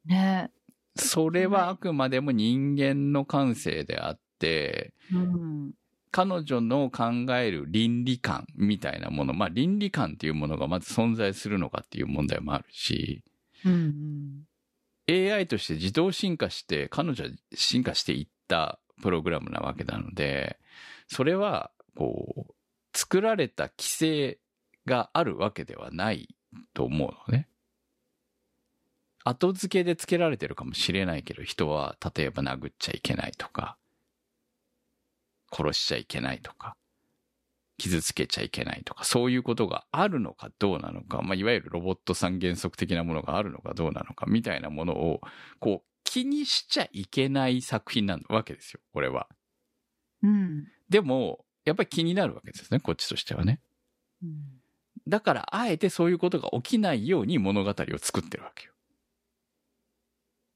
ね。それはあくまでも人間の感性であって、うん。彼女の考える倫理観みたいなもの、まあ倫理観っていうものがまず存在するのかっていう問題もあるし、うんうん。AI として自動進化して、彼女は進化していったプログラムなわけなので、それは、こう、作られた規制があるわけではないと思うのね。後付けでつけられてるかもしれないけど、人は例えば殴っちゃいけないとか、殺しちゃいけないとか、傷つけちゃいけないとか、そういうことがあるのかどうなのか、まあ、いわゆるロボット三原則的なものがあるのかどうなのか、みたいなものを、こう、気にしちゃいけない作品なわけですよ、これは。うん。でも、やっぱり気になるわけですね、こっちとしてはね。うんだから、あえてそういうことが起きないように物語を作ってるわけよ。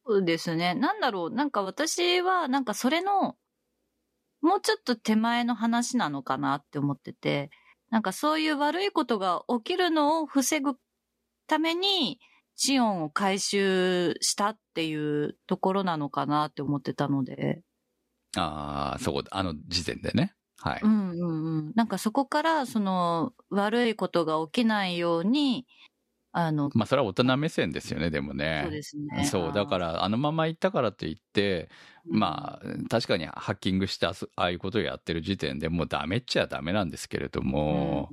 そうですね。なんだろう。なんか私は、なんかそれの、もうちょっと手前の話なのかなって思ってて、なんかそういう悪いことが起きるのを防ぐために、シオンを回収したっていうところなのかなって思ってたので。ああ、そう、あの時点でね。はい。うんうんうん。なんかそこから、その、悪いことが起きないように、あの、まあ、それは大人目線ですよね、でもね。そうですね。そう、だから、あのまま行ったからといって、まあ、確かにハッキングしてあそああいうことをやってる時点でもうダメっちゃダメなんですけれども、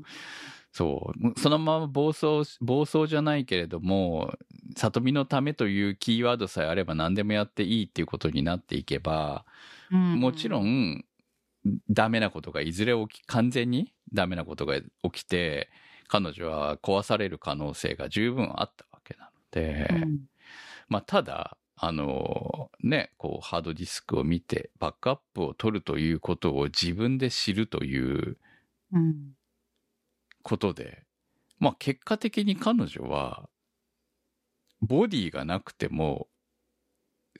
そう、そのまま暴走、暴走じゃないけれども、里見のためというキーワードさえあれば何でもやっていいっていうことになっていけば、うんもちろん、ダメなことがいずれ起き、完全にダメなことが起きて、彼女は壊される可能性が十分あったわけなので、うんまあ、ただ、あの、ね、こう、ハードディスクを見て、バックアップを取るということを自分で知るといううん。ことで、まあ、結果的に彼女は、ボディがなくても、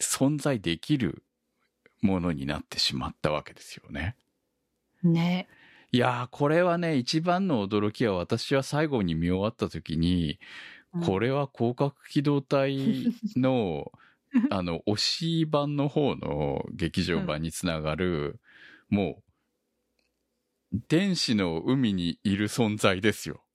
存在できるものになってしまったわけですよね。ね。いやー、これはね、一番の驚きは私は最後に見終わった時に、これは広角機動隊の、あの、推し版の方の劇場版につながる、もう、天使の海にいる存在ですよ。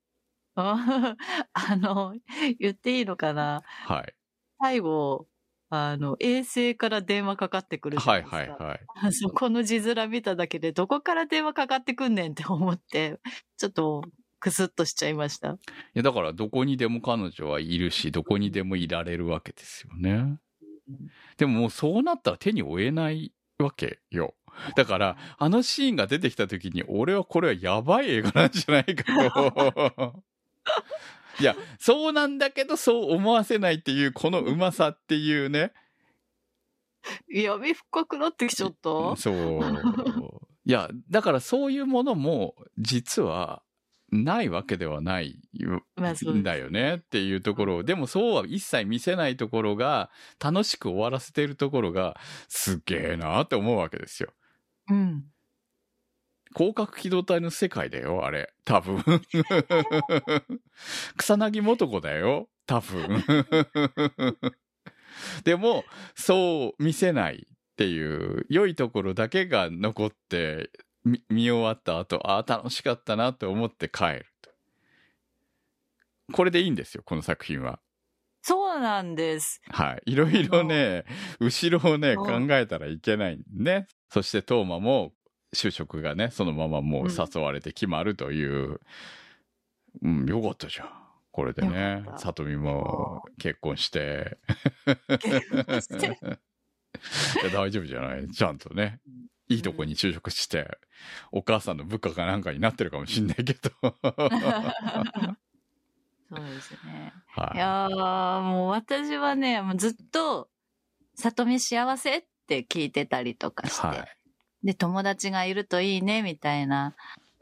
ああの、言っていいのかな？はい。最後、あの、衛星から電話かかってくるじゃはないいですか。はいはい。あ そこの字面見ただけで、どこから電話かかってくんねんって思って、ちょっと、クスッとしちゃいました。いや、だからどこにでも彼女はいるし、どこにでもいられるわけですよね。でももうそうなったら手に負えないわけよ。だから、あのシーンが出てきた時に、俺はこれはやばい映画なんじゃないかと。いや、そうなんだけど、そう思わせないっていう、このうまさっていうね。闇深くなってきちゃった？そう。いや、だからそういうものも、実は、ないわけではないんだよねっていうところを、でもそうは一切見せないところが、楽しく終わらせてるところが、すげえなって思うわけですよ。うん。広角機動隊の世界だよ、あれ。多分。草薙素子だよ、多分。でも、そう見せないっていう、良いところだけが残って、み見終わった後、ああ、楽しかったなって思って帰ると。これでいいんですよ、この作品は。そうなんです。はい。いろいろね、後ろをね、考うんえたらいけないね。そして、トーマも、就職がね、そのままもう誘われて決まるという。うん、よかったじゃん。これでねさとみも結婚して。結婚して いや大丈夫じゃない？ちゃんとね。いいとこに就職して、お母さんの部下かなんかになってるかもしんないけど。そうですね。はいやー、もう私はね、もうずっと、里見幸せって聞いてたりとかして、はい。で、友達がいるといいね、みたいな、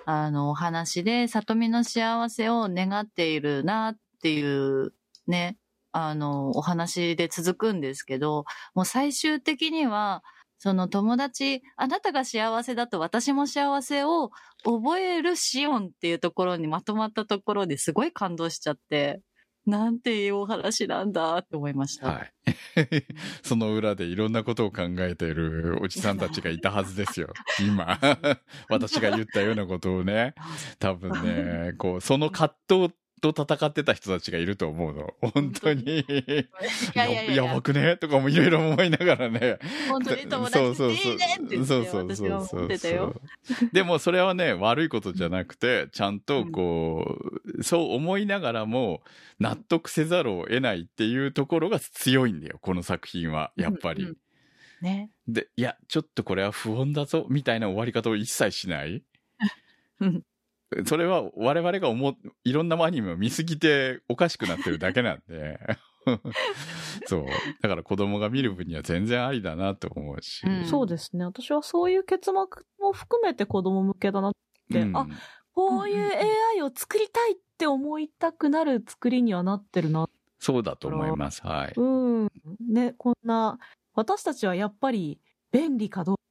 あの、お話で、里見の幸せを願っているなっていう、ね、あの、お話で続くんですけど、もう最終的には、その友達、あなたが幸せだと私も幸せを覚えるシオンっていうところにまとまったところですごい感動しちゃって、なんていうお話なんだって思いました。はい。その裏でいろんなことを考えているおじさんたちがいたはずですよ。今。私が言ったようなことをね。多分ね、こう、その葛藤と戦ってた人たちがいると思うの。本当に。いやばくね？とかもいろいろ思いながらね。本当に友達っていいねって言ってそうそうそう私は思ってたよ。でもそれはね、悪いことじゃなくて、ちゃんとこう、そう思いながらも納得せざるを得ないっていうところが強いんだよ、この作品は。やっぱり。うんうんね。で、いや、ちょっとこれは不穏だぞ、みたいな終わり方を一切しない？うん。それは我々が思う、いろんなアニメを見すぎておかしくなってるだけなんで。そう。だから子供が見る分には全然ありだなと思うし。うんそうですね。私はそういう結末も含めて子供向けだなって、うんあ、こういう AI を作りたいって思いたくなる作りにはなってるな。そうだと思います。はい。うん。ね、こんな、私たちはやっぱり便利かどうか、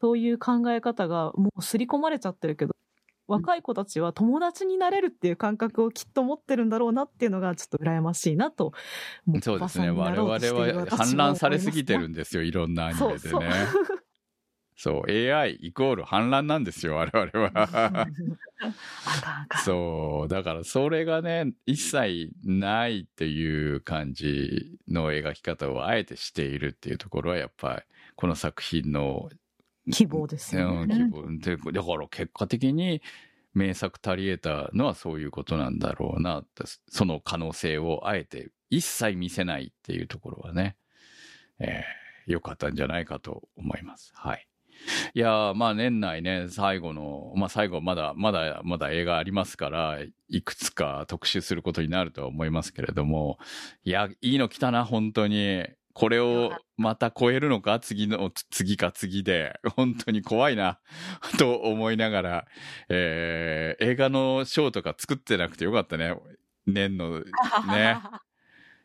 そういう考え方がもう刷り込まれちゃってるけど、若い子たちは友達になれるっていう感覚をきっと持ってるんだろうなっていうのがちょっと羨ましいなと。もそうですね。我々は私氾濫されすぎてるんですよ。いろんなアニメでね。そう AI イコール氾濫なんですよ、我々は。あかんあかん。そう。だからそれがね、一切ないっていう感じの描き方をあえてしているっていうところは、やっぱり、この作品の、希望ですよ、ね。希望。で、だから結果的に名作足り得たのはそういうことなんだろうな、その可能性をあえて一切見せないっていうところはね、えー、良かったんじゃないかと思います。はい。いや、まあ年内ね、最後の、まあ最後まだ、まだ、まだ映画ありますから、いくつか特集することになるとは思いますけれども、いや、いいの来たな、本当に。これをまた超えるのか？次の、つ次か？次で。本当に怖いな、と思いながら、えー、映画のショーとか作ってなくてよかったね。年の、ね。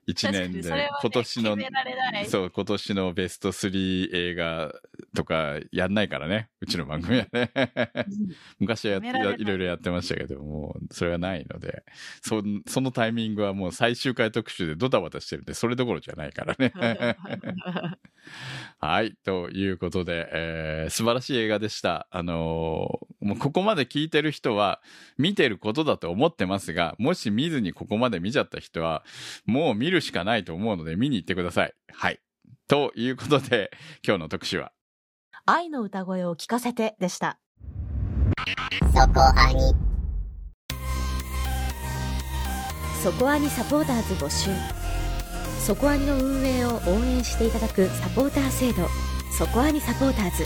一年で、ね今年の、そう、今年のベスト3映画とかやんないからね。うちの番組はね。昔はやっ決められないいろいろやってましたけども、それはないので、そそのタイミングはもう最終回特集でドタバタしてるんで、それどころじゃないからね。はい。ということで、えー素晴らしい映画でした。あのーもうここまで聞いてる人は見てることだと思ってますが、もし見ずにここまで見ちゃった人は、もう見るしかないと思うので見に行ってください。はい。ということで、今日の特集は、愛の歌声を聞かせてでした。そこアニそこアニサポーターズ募集そこアニの運営を応援していただくサポーター制度そこアニサポーターズ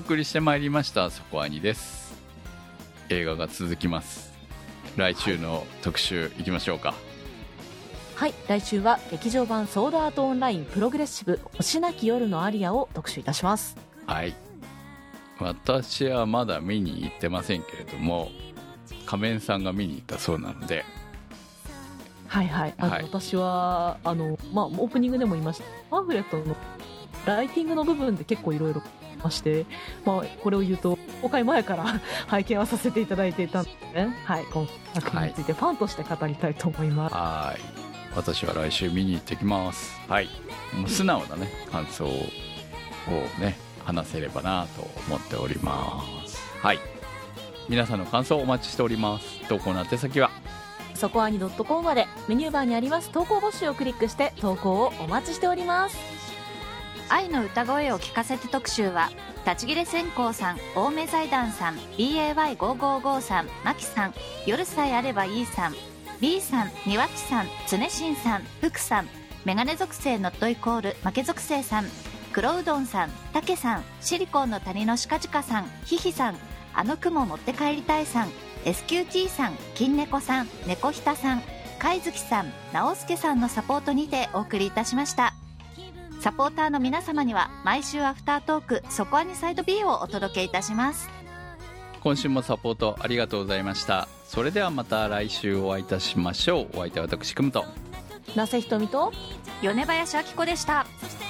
送りしてまいりました、そこアニです。映画が続きます。来週の特集行きましょうか。はい、来週は劇場版ソードアートオンラインプログレッシブ星なき夜のアリアを特集いたします。はい。私はまだ見に行ってませんけれども、仮面さんが見に行ったそうなので、はいはい。あのはい私は、あの、まあ、オープニングでも言いました。パンフレットのライティングの部分で結構いろいろまして、まあ、これを言うと、公開前から 拝見はさせていただいていたんでね。はい。今作品についてファンとして語りたいと思います。はい。私は来週見に行ってきます。はい。もう素直なね感想をね話せればなと思っております。はい。皆さんの感想をお待ちしております。投稿の宛先は？そこアニ .com まで。メニューバーにあります投稿募集をクリックして投稿をお待ちしております愛の歌声を聞かせて特集は立ち切れ線香さん青梅財団さん BAY555 さんマキさん夜さえあればいいさん B さん庭木さん常新さん福さんメガネ属性ノットイコール負け属性さん黒うどんさんたけさんシリコンの谷のしかじかさんひひさんあの雲持って帰りたいさん SQT さん金猫さん猫ひたさん貝月さん直輔さんのサポートにてお送りいたしました。サポーターの皆様には毎週アフタートーク「そこアニサイド B」をお届けいたします。今週もサポートありがとうございました。それではまた来週お会いいたしましょう。お相手は私くむと。那瀬ひとみと米林明子でしたそしてまた